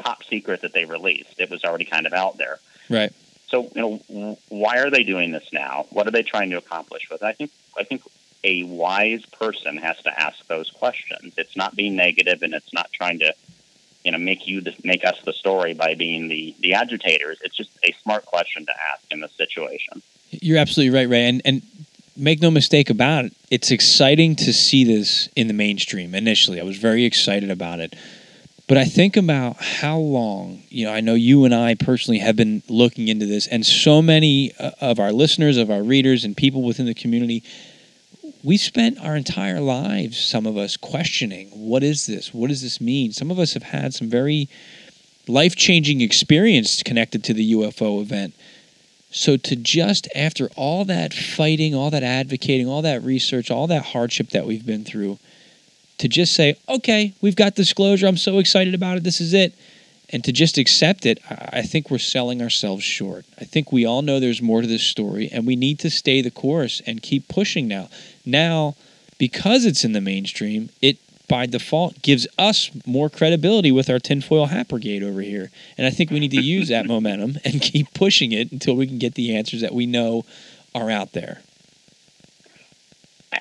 top secret that they released. It was already kind of out there. Right. So, you know, why are they doing this now? What are they trying to accomplish with it? I think I think a wise person has to ask those questions. It's not being negative, and it's not trying to, you know, make you the, make us the story by being the the agitators. It's just a smart question to ask in this situation. You're absolutely right, Ray. And and make no mistake about it, it's exciting to see this in the mainstream. Initially, I was very excited about it. But I think about how long, you know, I know you and I personally have been looking into this, and so many uh, of our listeners, of our readers, and people within the community, we spent our entire lives, some of us, questioning what is this? What does this mean? Some of us have had some very life changing experience connected to the UFO event. So to just after all that fighting, all that advocating, all that research, all that hardship that we've been through, to just say, okay, we've got disclosure. I'm so excited about it. This is it. And to just accept it, I think we're selling ourselves short. I think we all know there's more to this story, and we need to stay the course and keep pushing now. Now, because it's in the mainstream, it by default gives us more credibility with our tinfoil hat brigade over here. And I think we need to use that (laughs) momentum and keep pushing it until we can get the answers that we know are out there.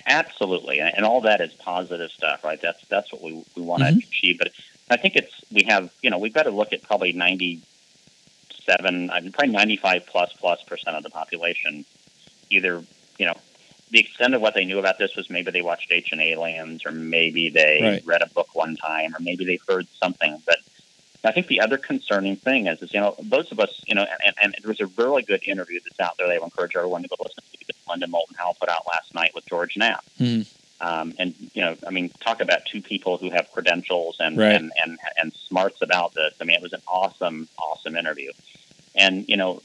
Absolutely, and and all that is positive stuff, right? That's that's what we we want to Mhm. achieve. But I think it's we have you know we've got to look at probably ninety seven, I mean, probably ninety five plus plus percent of the population. Either you know the extent of what they knew about this was maybe they watched Ancient Aliens, or maybe they Right. read a book one time, or maybe they heard something. But I think the other concerning thing is, is you know, those of us, you know, and, and there was a really good interview that's out there. They would encourage everyone to go listen to that Linda Moulton Howe put out last night with George Knapp. Mhm. Um, and you know, I mean, talk about two people who have credentials and Right. and, and and smarts about this. I mean, it was an awesome, awesome interview. And you know,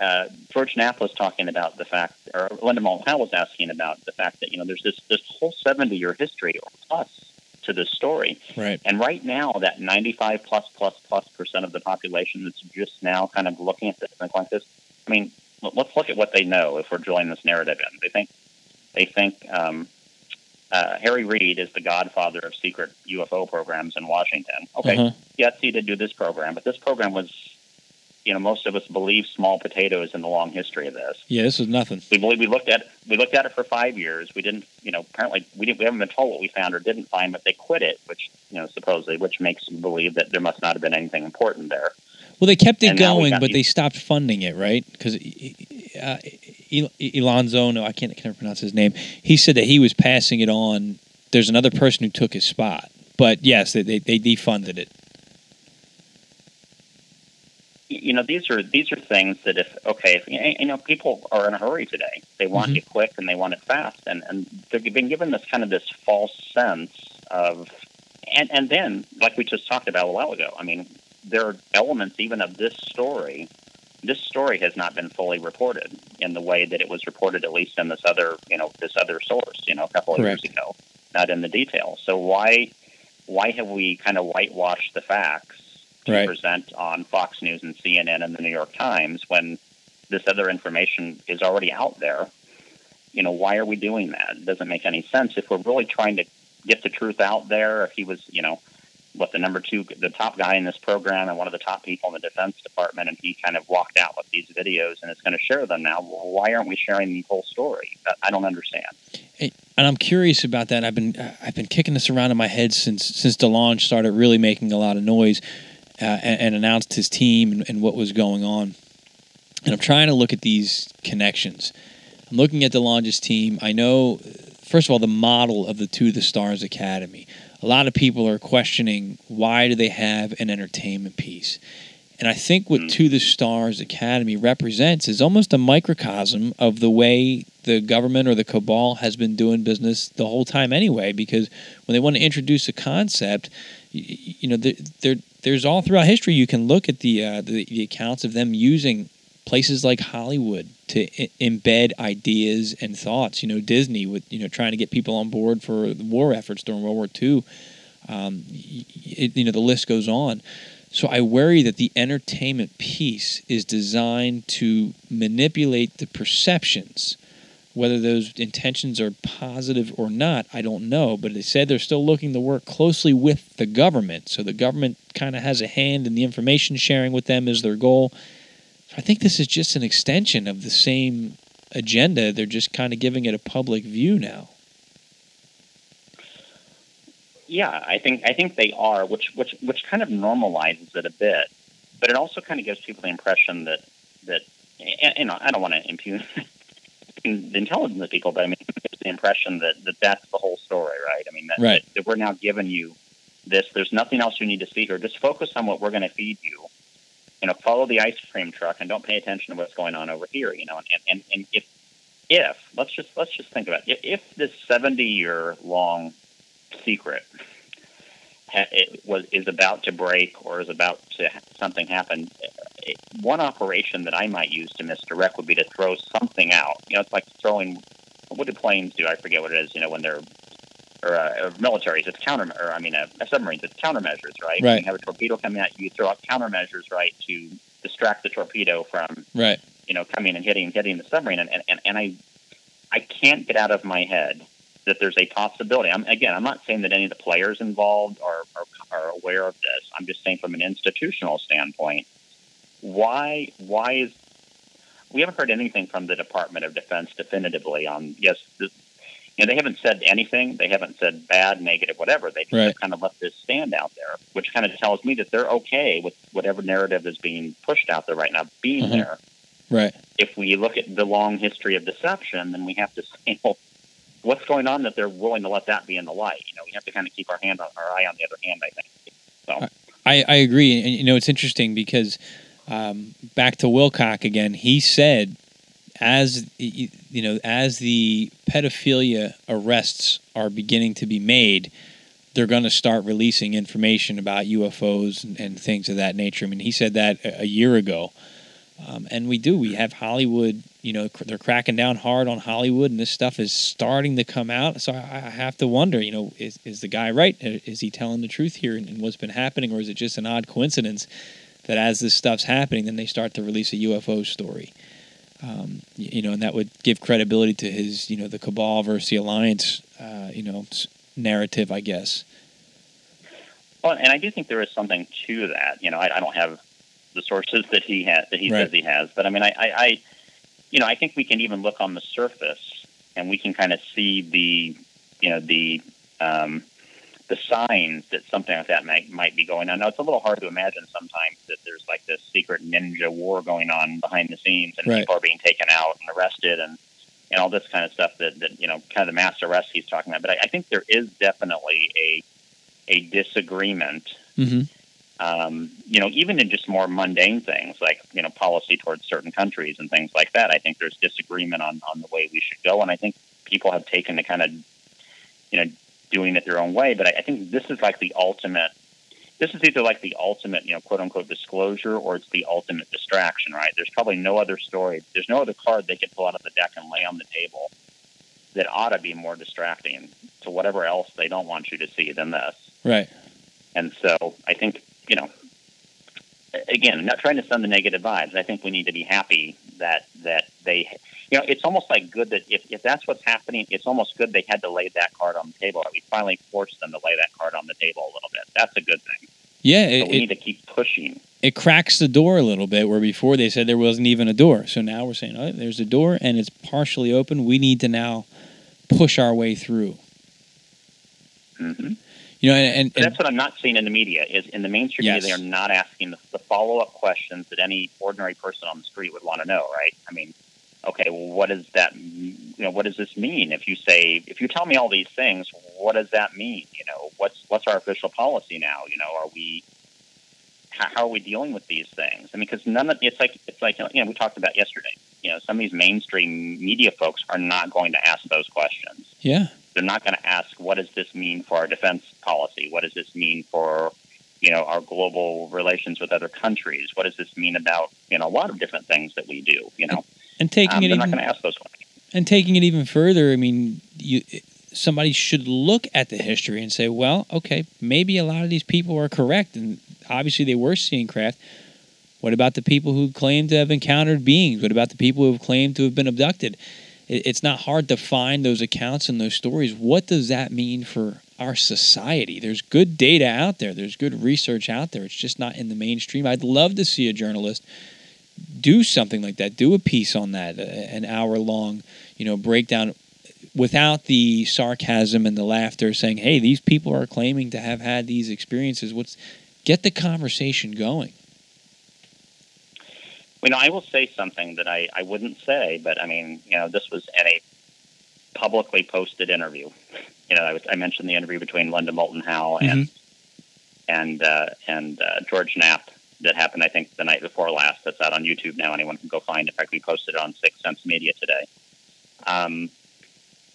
uh, George Knapp was talking about the fact, or Linda Moulton Howe was asking about the fact that you know there's this this whole 70 year history or plus to this story. Right. And right now, that 95 plus plus plus percent of the population that's just now kind of looking at this thing like this. I mean, let's look at what they know if we're drawing this narrative in. They think they think um, uh, Harry Reid is the godfather of secret UFO programs in Washington. Okay, Uh-huh. yes, he did do this program, but this program was, you know, most of us believe small potatoes in the long history of this. Yeah, this was nothing. We believe we looked at we looked at it for five years. We didn't, you know, apparently we didn't. We haven't been told what we found or didn't find, but they quit it, which you know supposedly, which makes you believe that there must not have been anything important there. Well, they kept it And going, but these- they stopped funding it, right? Because uh, El- Elonzo, no, I can't, I can't pronounce his name. He said that he was passing it on. There's another person who took his spot, but yes, they they, they defunded it. You know, these are these are things that if okay, if you know, people are in a hurry today. They want Mhm. it quick and they want it fast, and and they've been given this kind of this false sense of, and and then like we just talked about a while ago. I mean, there are elements even of this story. This story has not been fully reported in the way that it was reported, at least in this other, you know, this other source, you know, a couple of Correct. years ago. Not in the detail. So why, why have we kind of whitewashed the facts to Right. present on Fox News and CNN and the New York Times when this other information is already out there? You know, why are we doing that? It doesn't make any sense if we're really trying to get the truth out there. If he was, you know, what the number two, the top guy in this program and one of the top people in the Defense Department, and he kind of walked out with these videos and is going to share them now. Well, why aren't we sharing the whole story? I- don't understand. And I'm curious about that. I've been I've been kicking this around in my head since since DeLonge started really making a lot of noise uh, and, and announced his team and, and what was going on. And I'm trying to look at these connections. I'm looking at DeLonge's team. I know, first of all, the model of the To the Stars Academy. A lot of people are questioning why do they have an entertainment piece. And I think what Mm. To the Stars Academy represents is almost a microcosm of the way the government or the cabal has been doing business the whole time anyway. Because when they want to introduce a concept, you, you know, there, there, there's all throughout history you can look at the, uh, the the accounts of them using places like Hollywood to I- embed ideas and thoughts. You know, Disney with you know trying to get people on board for the war efforts during World War II. Um, it, you know, the list goes on. So I worry that the entertainment piece is designed to manipulate the perceptions. Whether those intentions are positive or not, I don't know. But they said they're still looking to work closely with the government. So the government kind of has a hand in the information sharing with them is their goal. I think this is just an extension of the same agenda. They're just kind of giving it a public view now. Yeah, I think I think they are, which which which kind of normalizes it a bit, but it also kind of gives people the impression that that you know I don't want to impugn the intelligence of people, but I mean it's the impression that, that that's the whole story, right? I mean that, right. that, that we're now giving you this. There's nothing else you need to see here. Just focus on what we're going to feed you. You know, follow the ice cream truck and don't pay attention to what's going on over here. You know, and and, and if if let's just let's just think about it. if this 70 year long secret it was is about to break or is about to something happen. One operation that I might use to misdirect would be to throw something out. You know, it's like throwing. What do planes do? I forget what it is. You know, when they're or, uh, or militaries, it's counter. Or I mean, a, a submarines, it's countermeasures, right? Right. you have a torpedo coming at you, you throw out countermeasures, right, to distract the torpedo from, right, you know, coming and hitting hitting the submarine. And and, and I, I can't get out of my head that there's a possibility. I'm, again, I'm not saying that any of the players involved are, are, are aware of this. I'm just saying from an institutional standpoint, why why is we haven't heard anything from the Department of Defense definitively on yes, this, you know, they haven't said anything. They haven't said bad, negative, whatever. They just right. kind of left this stand out there, which kind of tells me that they're okay with whatever narrative is being pushed out there right now being Mhm. there. right. If we look at the long history of deception, then we have to (laughs) say, well, what's going on that they're willing to let that be in the light? You know, we have to kind of keep our hand on our eye on the other hand. I think. So I, I agree, and you know it's interesting because um, back to Wilcock again. He said, as you know, as the pedophilia arrests are beginning to be made, they're going to start releasing information about UFOs and, and things of that nature. I mean, he said that a, a year ago, um, and we do. We have Hollywood. You know, cr- they're cracking down hard on Hollywood, and this stuff is starting to come out. So I, I have to wonder. You know, is is the guy right? Uh, Is he telling the truth here and, what's been happening, or is it just an odd coincidence that as this stuff's happening, then they start to release a UFO story? Um, y- you know, and that would give credibility to his, you know, the cabal versus the alliance, uh, you know, narrative, I guess. Well, and I do think there is something to that. You know, I, I don't have the sources that he has that he Right. says he has, but I mean, I, I, I, you know, I think we can even look on the surface and we can kind of see the, you know, the, um, the signs that something like that might might be going on. Now, it's a little hard to imagine sometimes that there's like this secret ninja war going on behind the scenes, and Right. people are being taken out and arrested, and and all this kind of stuff that, that you know, kind of the mass arrest he's talking about. But I, I think there is definitely a a disagreement Mm-hmm. Um, you know, even in just more mundane things like, you know, policy towards certain countries and things like that, I think there's disagreement on, on the way we should go. And I think people have taken to kind of, you know, doing it their own way. But I, I think this is like the ultimate, this is either like the ultimate, you know, quote unquote disclosure or it's the ultimate distraction, right? There's probably no other story. There's no other card they could pull out of the deck and lay on the table that ought to be more distracting to whatever else they don't want you to see than this. Right. And so I think, you know, again, I'm not trying to send the negative vibes. I think we need to be happy that that they, you know, it's almost like good that if, if that's what's happening, it's almost good they had to lay that card on the table. We finally forced them to lay that card on the table a little bit. That's a good thing. Yeah, But it, we it, need to keep pushing. it cracks the door a little bit where before they said there wasn't even a door. So now we're saying, oh, there's a door and it's partially open. We need to now push our way through. hmm You know, and, and, But that's what I'm not seeing in the media. Is in the mainstream Yes. media, they are not asking the, the follow up questions that any ordinary person on the street would want to know. Right? I mean, okay, well, what does that? You know, what does this mean? If you say, if you tell me all these things, what does that mean? You know, what's what's our official policy now? You know, are we? How, how are we dealing with these things? I mean, because none of it's like it's like you know we talked about yesterday. You know, some of these mainstream media folks are not going to ask those questions yeah, they're not going to ask what does this mean for our defense policy what does this mean for you know, our global relations with other countries? What does this mean about you know a lot of different things that we do? You know, and taking um, it they're even, not going to ask those questions. and taking it even further. I mean, you somebody should look at the history and say, well, okay, maybe a lot of these people are correct, and obviously they were seeing craft. What about the people who claim to have encountered beings? What about the people who have claimed to have been abducted? It's not hard to find those accounts and those stories. What does that mean for our society? There's good data out there. There's good research out there. It's just not in the mainstream. I'd love to see a journalist do something like that. Do a piece on that, an hour long, you know, breakdown without the sarcasm and the laughter saying, "Hey, these people are claiming to have had these experiences." What's get the conversation going? You know, I will say something that I, I wouldn't say, but I mean, you know, this was in a publicly posted interview. You know, I, was, I mentioned the interview between Linda Moulton Howe and mm-hmm. and uh, and uh, George Knapp that happened, I think, the night before last. That's out on YouTube now. Anyone can go find it. In fact, we posted it on Six Sense Media today. Um,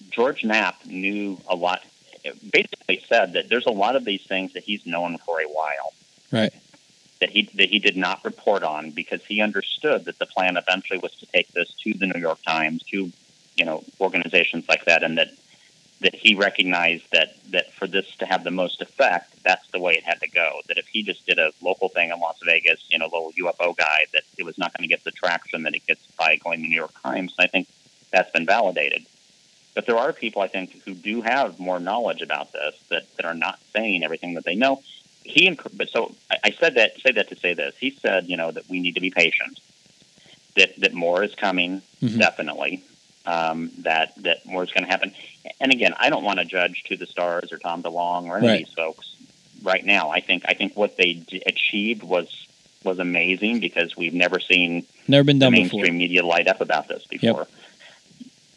George Knapp knew a lot. Basically, said that there's a lot of these things that he's known for a while. Right that he that he did not report on because he understood that the plan eventually was to take this to the New York Times, to you know organizations like that, and that that he recognized that that for this to have the most effect, that's the way it had to go. That if he just did a local thing in Las Vegas, you know, little UFO guy, that it was not going to get the traction that it gets by going to the New York Times. And I think that's been validated. But there are people, I think, who do have more knowledge about this that, that are not saying everything that they know he but so I said that say that to say this. He said, you know, that we need to be patient. That that more is coming, mm-hmm. definitely. Um, that that more is going to happen. And again, I don't want to judge to the stars or Tom DeLonge or any right. of these folks right now. I think I think what they d- achieved was was amazing because we've never seen never been done mainstream before. media light up about this before. Yep.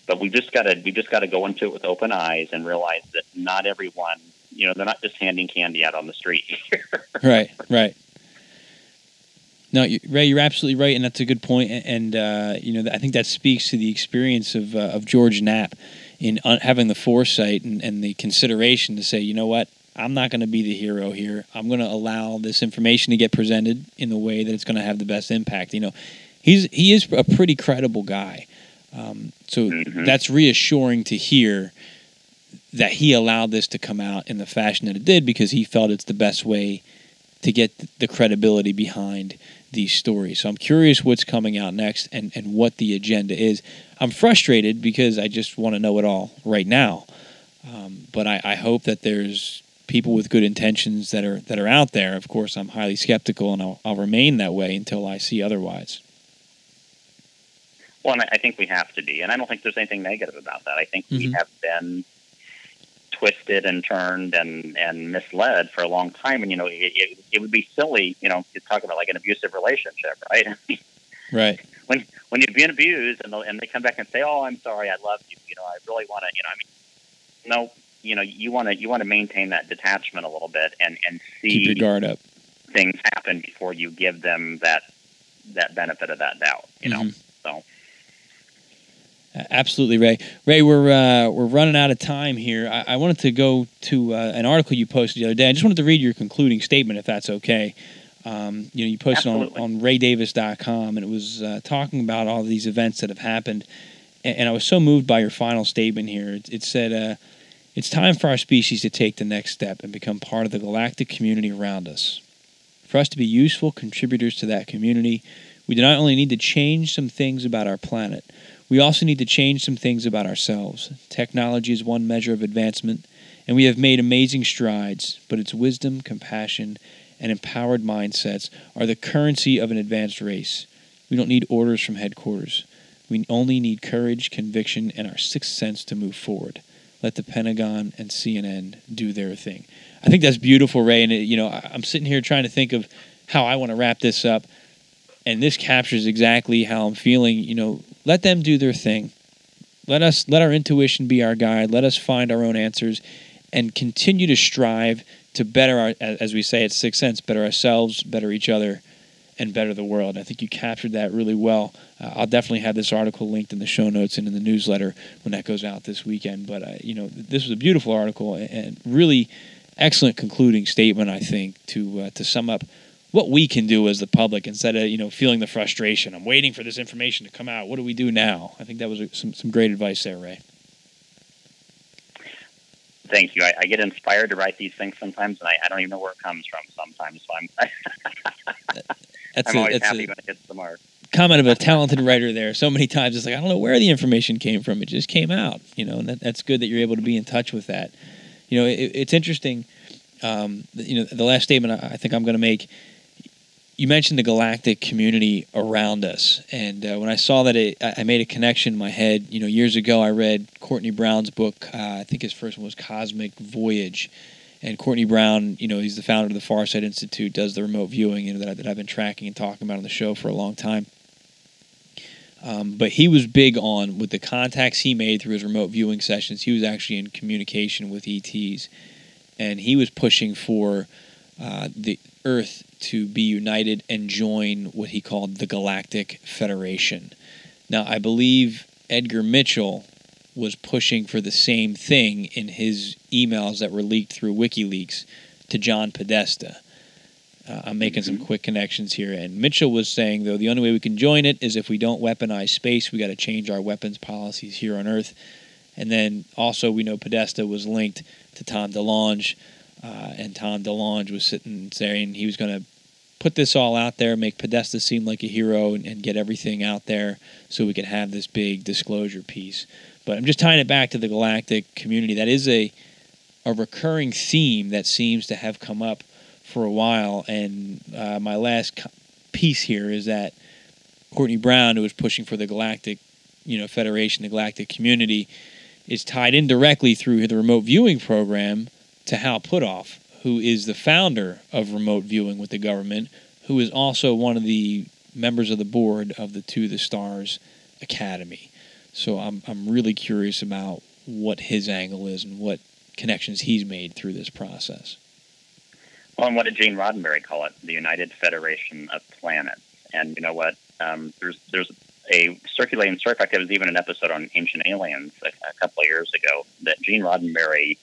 But we just got to we just got to go into it with open eyes and realize that not everyone you know, they're not just handing candy out on the street. (laughs) right, right. No, you, Ray, you're absolutely right, and that's a good point. And uh, you know, I think that speaks to the experience of uh, of George Knapp in un- having the foresight and, and the consideration to say, you know what, I'm not going to be the hero here. I'm going to allow this information to get presented in the way that it's going to have the best impact. You know, he's he is a pretty credible guy, um, so mm-hmm. that's reassuring to hear that he allowed this to come out in the fashion that it did because he felt it's the best way to get the credibility behind these stories. So I'm curious what's coming out next and, and what the agenda is. I'm frustrated because I just want to know it all right now. Um, but I, I hope that there's people with good intentions that are that are out there. Of course, I'm highly skeptical, and I'll, I'll remain that way until I see otherwise. Well, I think we have to be, and I don't think there's anything negative about that. I think mm-hmm. we have been twisted and turned and, and misled for a long time. And, you know, it, it, it would be silly, you know, to talk about like an abusive relationship, right? (laughs) right. When, when you've been abused and, and they come back and say, oh, I'm sorry, I love you, you know, I really want to, you know, I mean, no, you know, you want to, you want to maintain that detachment a little bit and, and see Keep your guard up. things happen before you give them that, that benefit of that doubt, you know? Mm-hmm. So, Absolutely, Ray. Ray, we're uh, we're running out of time here. I, I wanted to go to uh, an article you posted the other day. I just wanted to read your concluding statement, if that's okay. Um, you know, you posted on, on RayDavis.com, and it was uh, talking about all these events that have happened. And, and, I was so moved by your final statement here. It, it said, uh, "It's time for our species to take the next step and become part of the galactic community around us. For us to be useful contributors to that community, we do not only need to change some things about our planet." We also need to change some things about ourselves. Technology is one measure of advancement, and we have made amazing strides, but its wisdom, compassion, and empowered mindsets are the currency of an advanced race. We don't need orders from headquarters. We only need courage, conviction, and our sixth sense to move forward. Let the Pentagon and CNN do their thing. I think that's beautiful, Ray. And you know, I'm sitting here trying to think of how I want to wrap this up, and this captures exactly how I'm feeling. You know, let them do their thing. Let us let our intuition be our guide. Let us find our own answers and continue to strive to better our as we say at Sixth Sense, better ourselves, better each other, and better the world. I think you captured that really well. Uh, I'll definitely have this article linked in the show notes and in the newsletter when that goes out this weekend. But uh, you know, this was a beautiful article and really excellent concluding statement, I think, to uh, to sum up what we can do as the public instead of you know feeling the frustration. I'm waiting for this information to come out. What do we do now? I think that was some some great advice there, Ray. Thank you. I, I get inspired to write these things sometimes, and I, I, don't even know where it comes from sometimes. So I'm (laughs) I'm a, always happy a, when it hits the mark. Comment of a talented writer there. So many times it's like I don't know where the information came from. It just came out, you know, and that, that's good that you're able to be in touch with that. You know, it, it's interesting. Um, you know, the last statement I think I'm going to make you mentioned the galactic community around us, and uh, when I saw that, it, I made a connection in my head. You know, years ago, I read Courtney Brown's book. Uh, I think his first one was Cosmic Voyage, and Courtney Brown, you know, he's the founder of the Farsight Institute, does the remote viewing, you know, that, I, that I've been tracking and talking about on the show for a long time. Um, but he was big on with the contacts he made through his remote viewing sessions. He was actually in communication with ETs, and he was pushing for uh, the Earth to be united and join what he called the Galactic Federation. Now, I believe Edgar Mitchell was pushing for the same thing in his emails that were leaked through WikiLeaks to John Podesta. Uh, I'm making some mm-hmm. quick connections here. And Mitchell was saying, though, the only way we can join it is if we don't weaponize space. We got to change our weapons policies here on Earth. And then also, we know Podesta was linked to Tom DeLonge uh, and Tom DeLonge was sitting saying he was going to put this all out there, make Podesta seem like a hero, and, and, get everything out there so we could have this big disclosure piece. But I'm just tying it back to the galactic community. That is a a recurring theme that seems to have come up for a while. And uh, my last piece here is that Courtney Brown, who was pushing for the galactic, you know, Federation, the galactic community, is tied indirectly through the remote viewing program to Hal Puthoff, who is the founder of remote viewing with the government, who is also one of the members of the board of the To the Stars Academy. So I'm I'm really curious about what his angle is and what connections he's made through this process. Well, and what did Gene Roddenberry call it? The United Federation of Planets. And you know what? Um, there's there's a circulating Star Trek. There was even an episode on Ancient Aliens a, a couple of years ago that Gene Roddenberry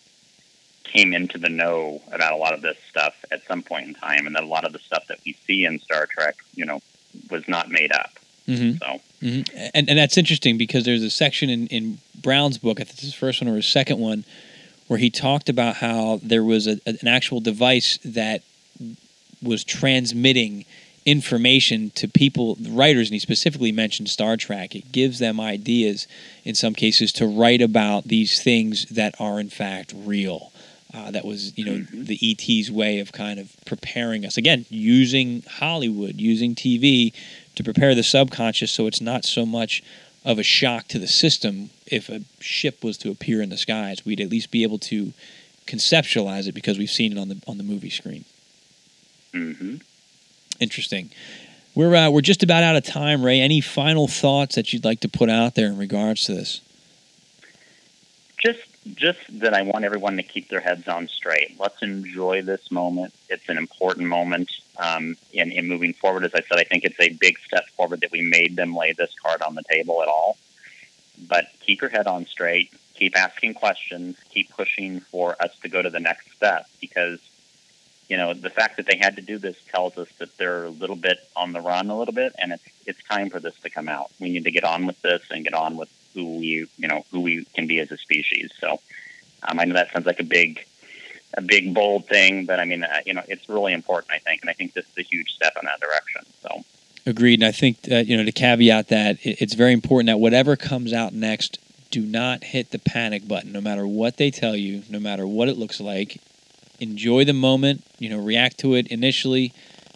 came into the know about a lot of this stuff at some point in time, and that a lot of the stuff that we see in Star Trek, you know, was not made up. Mm-hmm. So, mm-hmm. and and that's interesting because there's a section in in Brown's book, I think it's his first one or his second one, where he talked about how there was a, an actual device that was transmitting information to people, writers, and he specifically mentioned Star Trek. It gives them ideas in some cases to write about these things that are in fact real. Uh, that was, you know, mm-hmm. the ET's way of kind of preparing us. Again, using Hollywood, using TV to prepare the subconscious so it's not so much of a shock to the system if a ship was to appear in the skies. We'd at least be able to conceptualize it because we've seen it on the on the movie screen. Mm-hmm. Interesting. We're uh, we're just about out of time, Ray. Any final thoughts that you'd like to put out there in regards to this? Just just that I want everyone to keep their heads on straight. Let's enjoy this moment. It's an important moment um, in, in moving forward. As I said, I think it's a big step forward that we made them lay this card on the table at all. But keep your head on straight. Keep asking questions. Keep pushing for us to go to the next step because you know the fact that they had to do this tells us that they're a little bit on the run a little bit, and it's it's time for this to come out. We need to get on with this and get on with who we you know who we can be as a species. So um, I know that sounds like a big a big bold thing, but I mean uh, you know it's really important I think, and I think this is a huge step in that direction. So. Agreed, and I think uh, you know to caveat that it's very important that whatever comes out next, do not hit the panic button. No matter what they tell you, no matter what it looks like, enjoy the moment. You know, react to it initially,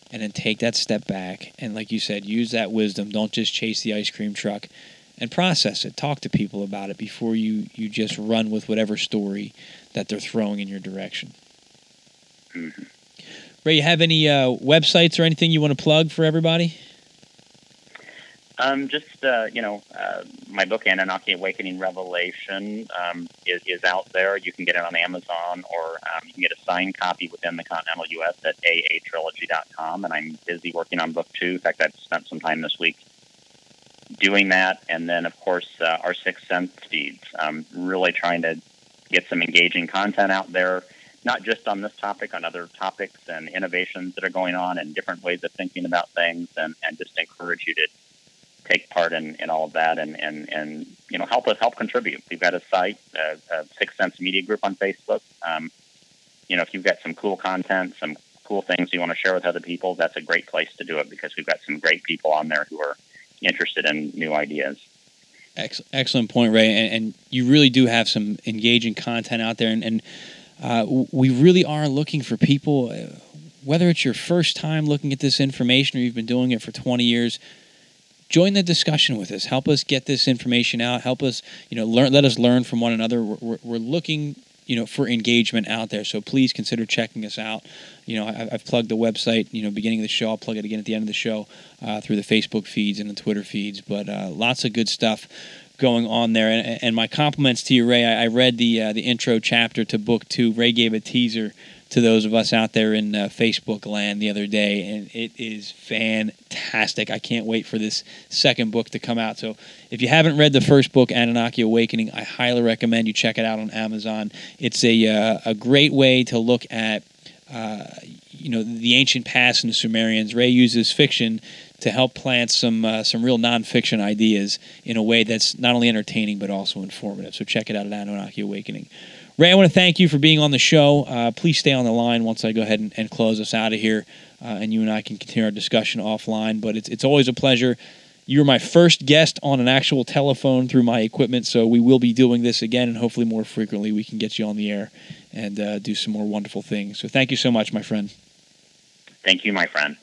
and then take that step back. And like you said, use that wisdom. Don't just chase the ice cream truck and process it. Talk to people about it before you, you just run with whatever story that they're throwing in your direction. Mm-hmm. Ray, you have any uh, websites or anything you want to plug for everybody? Um, just uh, you know, uh, my book Anunnaki Awakening Revelation um, is, is out there. You can get it on Amazon, or um, you can get a signed copy within the continental U.S. at aatrilogy.com. And I'm busy working on book two. In fact, I've spent some time this week doing that, and then of course uh, our Sixth Sense feeds. Um, really trying to get some engaging content out there, not just on this topic, on other topics and innovations that are going on and different ways of thinking about things, and, and just encourage you to take part in, in all of that and, and, and you know help us help contribute. We've got a site, a, a Six Sense Media Group on Facebook. Um, you know, if you've got some cool content, some cool things you want to share with other people, that's a great place to do it because we've got some great people on there who are interested in new ideas. Excellent point, Ray. And, and you really do have some engaging content out there, and, and uh, we really are looking for people. Uh, whether it's your first time looking at this information or you've been doing it for 20 years, join the discussion with us. Help us get this information out. Help us, you know, learn. Let us learn from one another. We're, we're, we're looking, you know, for engagement out there. So please consider checking us out. You know, I, have plugged the website. You know, beginning of the show. I'll plug it again at the end of the show uh, through the Facebook feeds and the Twitter feeds. But uh, lots of good stuff going on there. And, and my compliments to you, Ray. I, I read the uh, the intro chapter to book two. Ray gave a teaser to those of us out there in uh, Facebook land the other day, and it is fantastic. I can't wait for this second book to come out. So, if you haven't read the first book, Anunnaki Awakening, I highly recommend you check it out on Amazon. It's a uh, a great way to look at uh, you know the ancient past and the Sumerians. Ray uses fiction to help plant some uh, some real nonfiction ideas in a way that's not only entertaining but also informative. So check it out at Anunnaki Awakening. Ray, I want to thank you for being on the show. Uh, please stay on the line once I go ahead and, and close us out of here, uh, and you and I can continue our discussion offline. But it's, it's always a pleasure. You're my first guest on an actual telephone through my equipment, so we will be doing this again, and hopefully more frequently we can get you on the air and uh, do some more wonderful things. So thank you so much, my friend. Thank you, my friend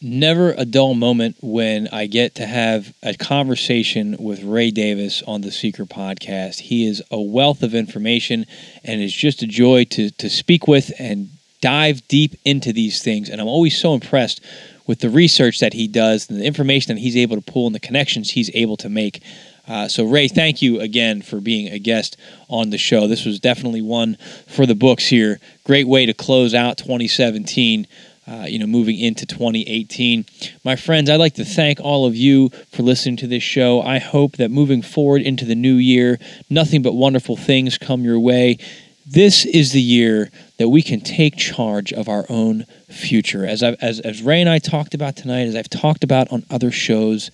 never a dull moment when I get to have a conversation with Ray Davis on the Seeker podcast. He is a wealth of information and it's just a joy to, to speak with and dive deep into these things. And I'm always so impressed with the research that he does and the information that he's able to pull and the connections he's able to make. Uh, so, Ray, thank you again for being a guest on the show. This was definitely one for the books here. Great way to close out 2017 uh, you know, moving into 2018. My friends, I'd like to thank all of you for listening to this show. I hope that moving forward into the new year, nothing but wonderful things come your way. This is the year that we can take charge of our own future. As, i as, as Ray and I talked about tonight, as I've talked about on other shows,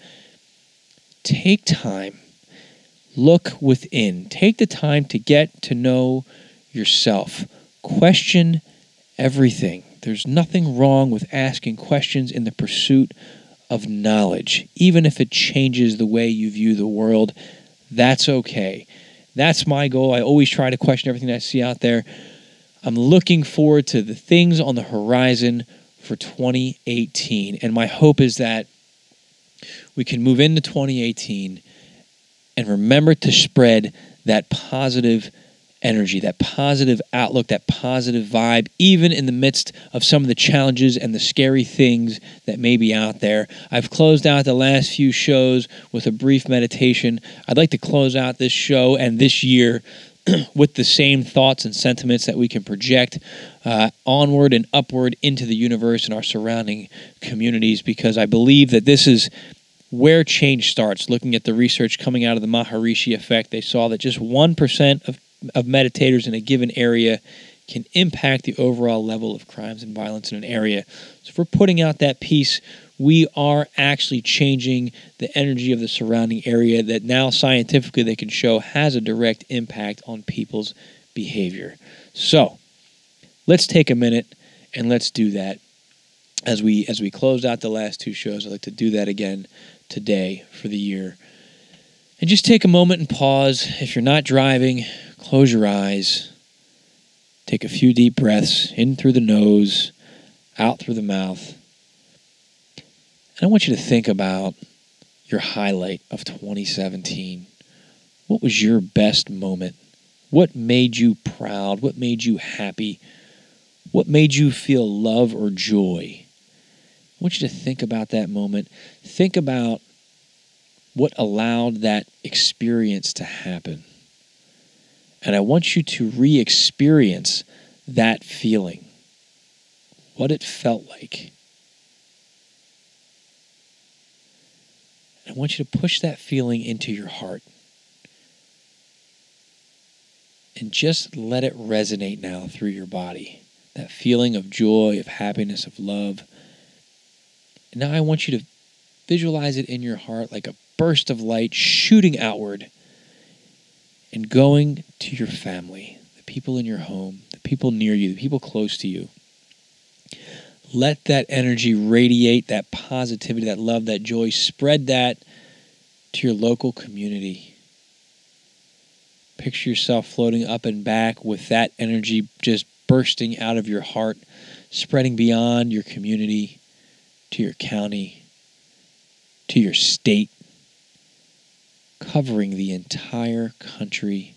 take time, look within, take the time to get to know yourself, question everything there's nothing wrong with asking questions in the pursuit of knowledge, even if it changes the way you view the world. That's okay. That's my goal. I always try to question everything I see out there. I'm looking forward to the things on the horizon for 2018. And my hope is that we can move into 2018 and remember to spread that positive energy, that positive outlook, that positive vibe, even in the midst of some of the challenges and the scary things that may be out there. I've closed out the last few shows with a brief meditation. I'd like to close out this show and this year (clears throat) with the same thoughts and sentiments that we can project uh, onward and upward into the universe and our surrounding communities because I believe that this is where change starts. Looking at the research coming out of the Maharishi effect, they saw that just 1% of of meditators in a given area can impact the overall level of crimes and violence in an area. So if we're putting out that peace, we are actually changing the energy of the surrounding area that now scientifically they can show has a direct impact on people's behavior. So let's take a minute and let's do that. As we as we close out the last two shows, I'd like to do that again today for the year. And just take a moment and pause. If you're not driving, Close your eyes. Take a few deep breaths in through the nose, out through the mouth. And I want you to think about your highlight of 2017. What was your best moment? What made you proud? What made you happy? What made you feel love or joy? I want you to think about that moment. Think about what allowed that experience to happen. And I want you to re experience that feeling, what it felt like. I want you to push that feeling into your heart. And just let it resonate now through your body. That feeling of joy, of happiness, of love. And now I want you to visualize it in your heart like a burst of light shooting outward and going to your family, the people in your home, the people near you, the people close to you. Let that energy radiate, that positivity, that love, that joy, spread that to your local community. Picture yourself floating up and back with that energy just bursting out of your heart, spreading beyond your community to your county, to your state, covering the entire country.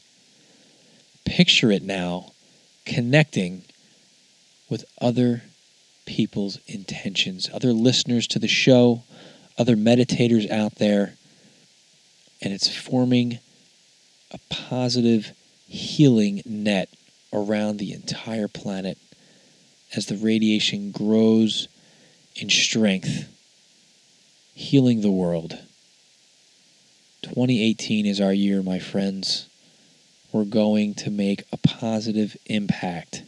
Picture it now connecting with other people's intentions, other listeners to the show, other meditators out there, and it's forming a positive healing net around the entire planet as the radiation grows in strength, healing the world. 2018 is our year, my friends. We're going to make a positive impact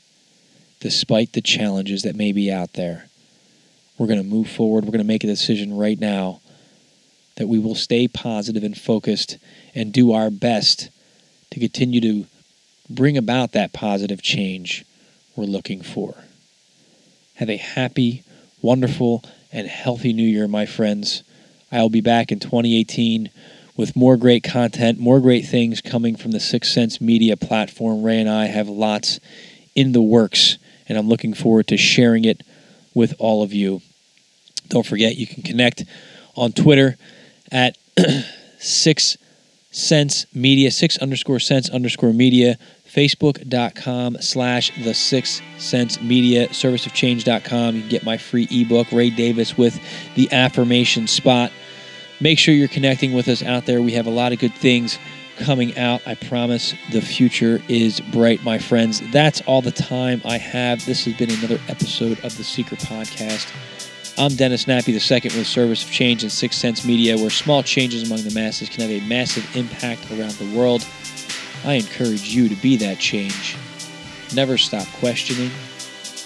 despite the challenges that may be out there. We're going to move forward. We're going to make a decision right now that we will stay positive and focused and do our best to continue to bring about that positive change we're looking for. Have a happy, wonderful, and healthy new year, my friends. I'll be back in 2018 with more great content, more great things coming from the Six Sense Media platform. Ray and I have lots in the works, and I'm looking forward to sharing it with all of you. Don't forget, you can connect on Twitter at (clears throat) Six Sense Media, six underscore sense underscore media, facebook.com slash the six sense media, serviceofchange.com. You can get my free ebook, Ray Davis with the affirmation spot. Make sure you're connecting with us out there. We have a lot of good things coming out. I promise the future is bright, my friends. That's all the time I have. This has been another episode of the Seeker Podcast. I'm Dennis Nappi II with Service of Change and Six Sense Media, where small changes among the masses can have a massive impact around the world. I encourage you to be that change. Never stop questioning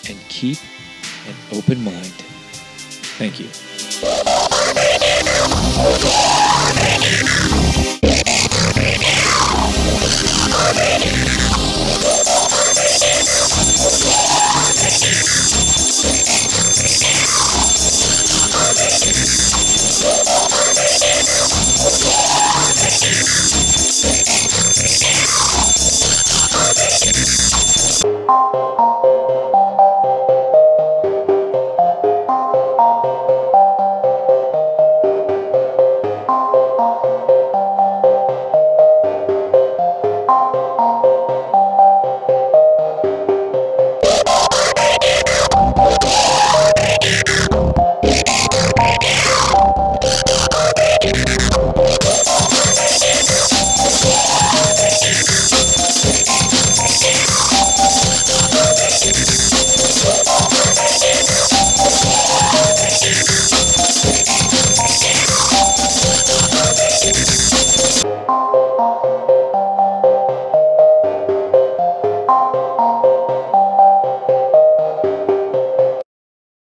and keep an open mind. Thank you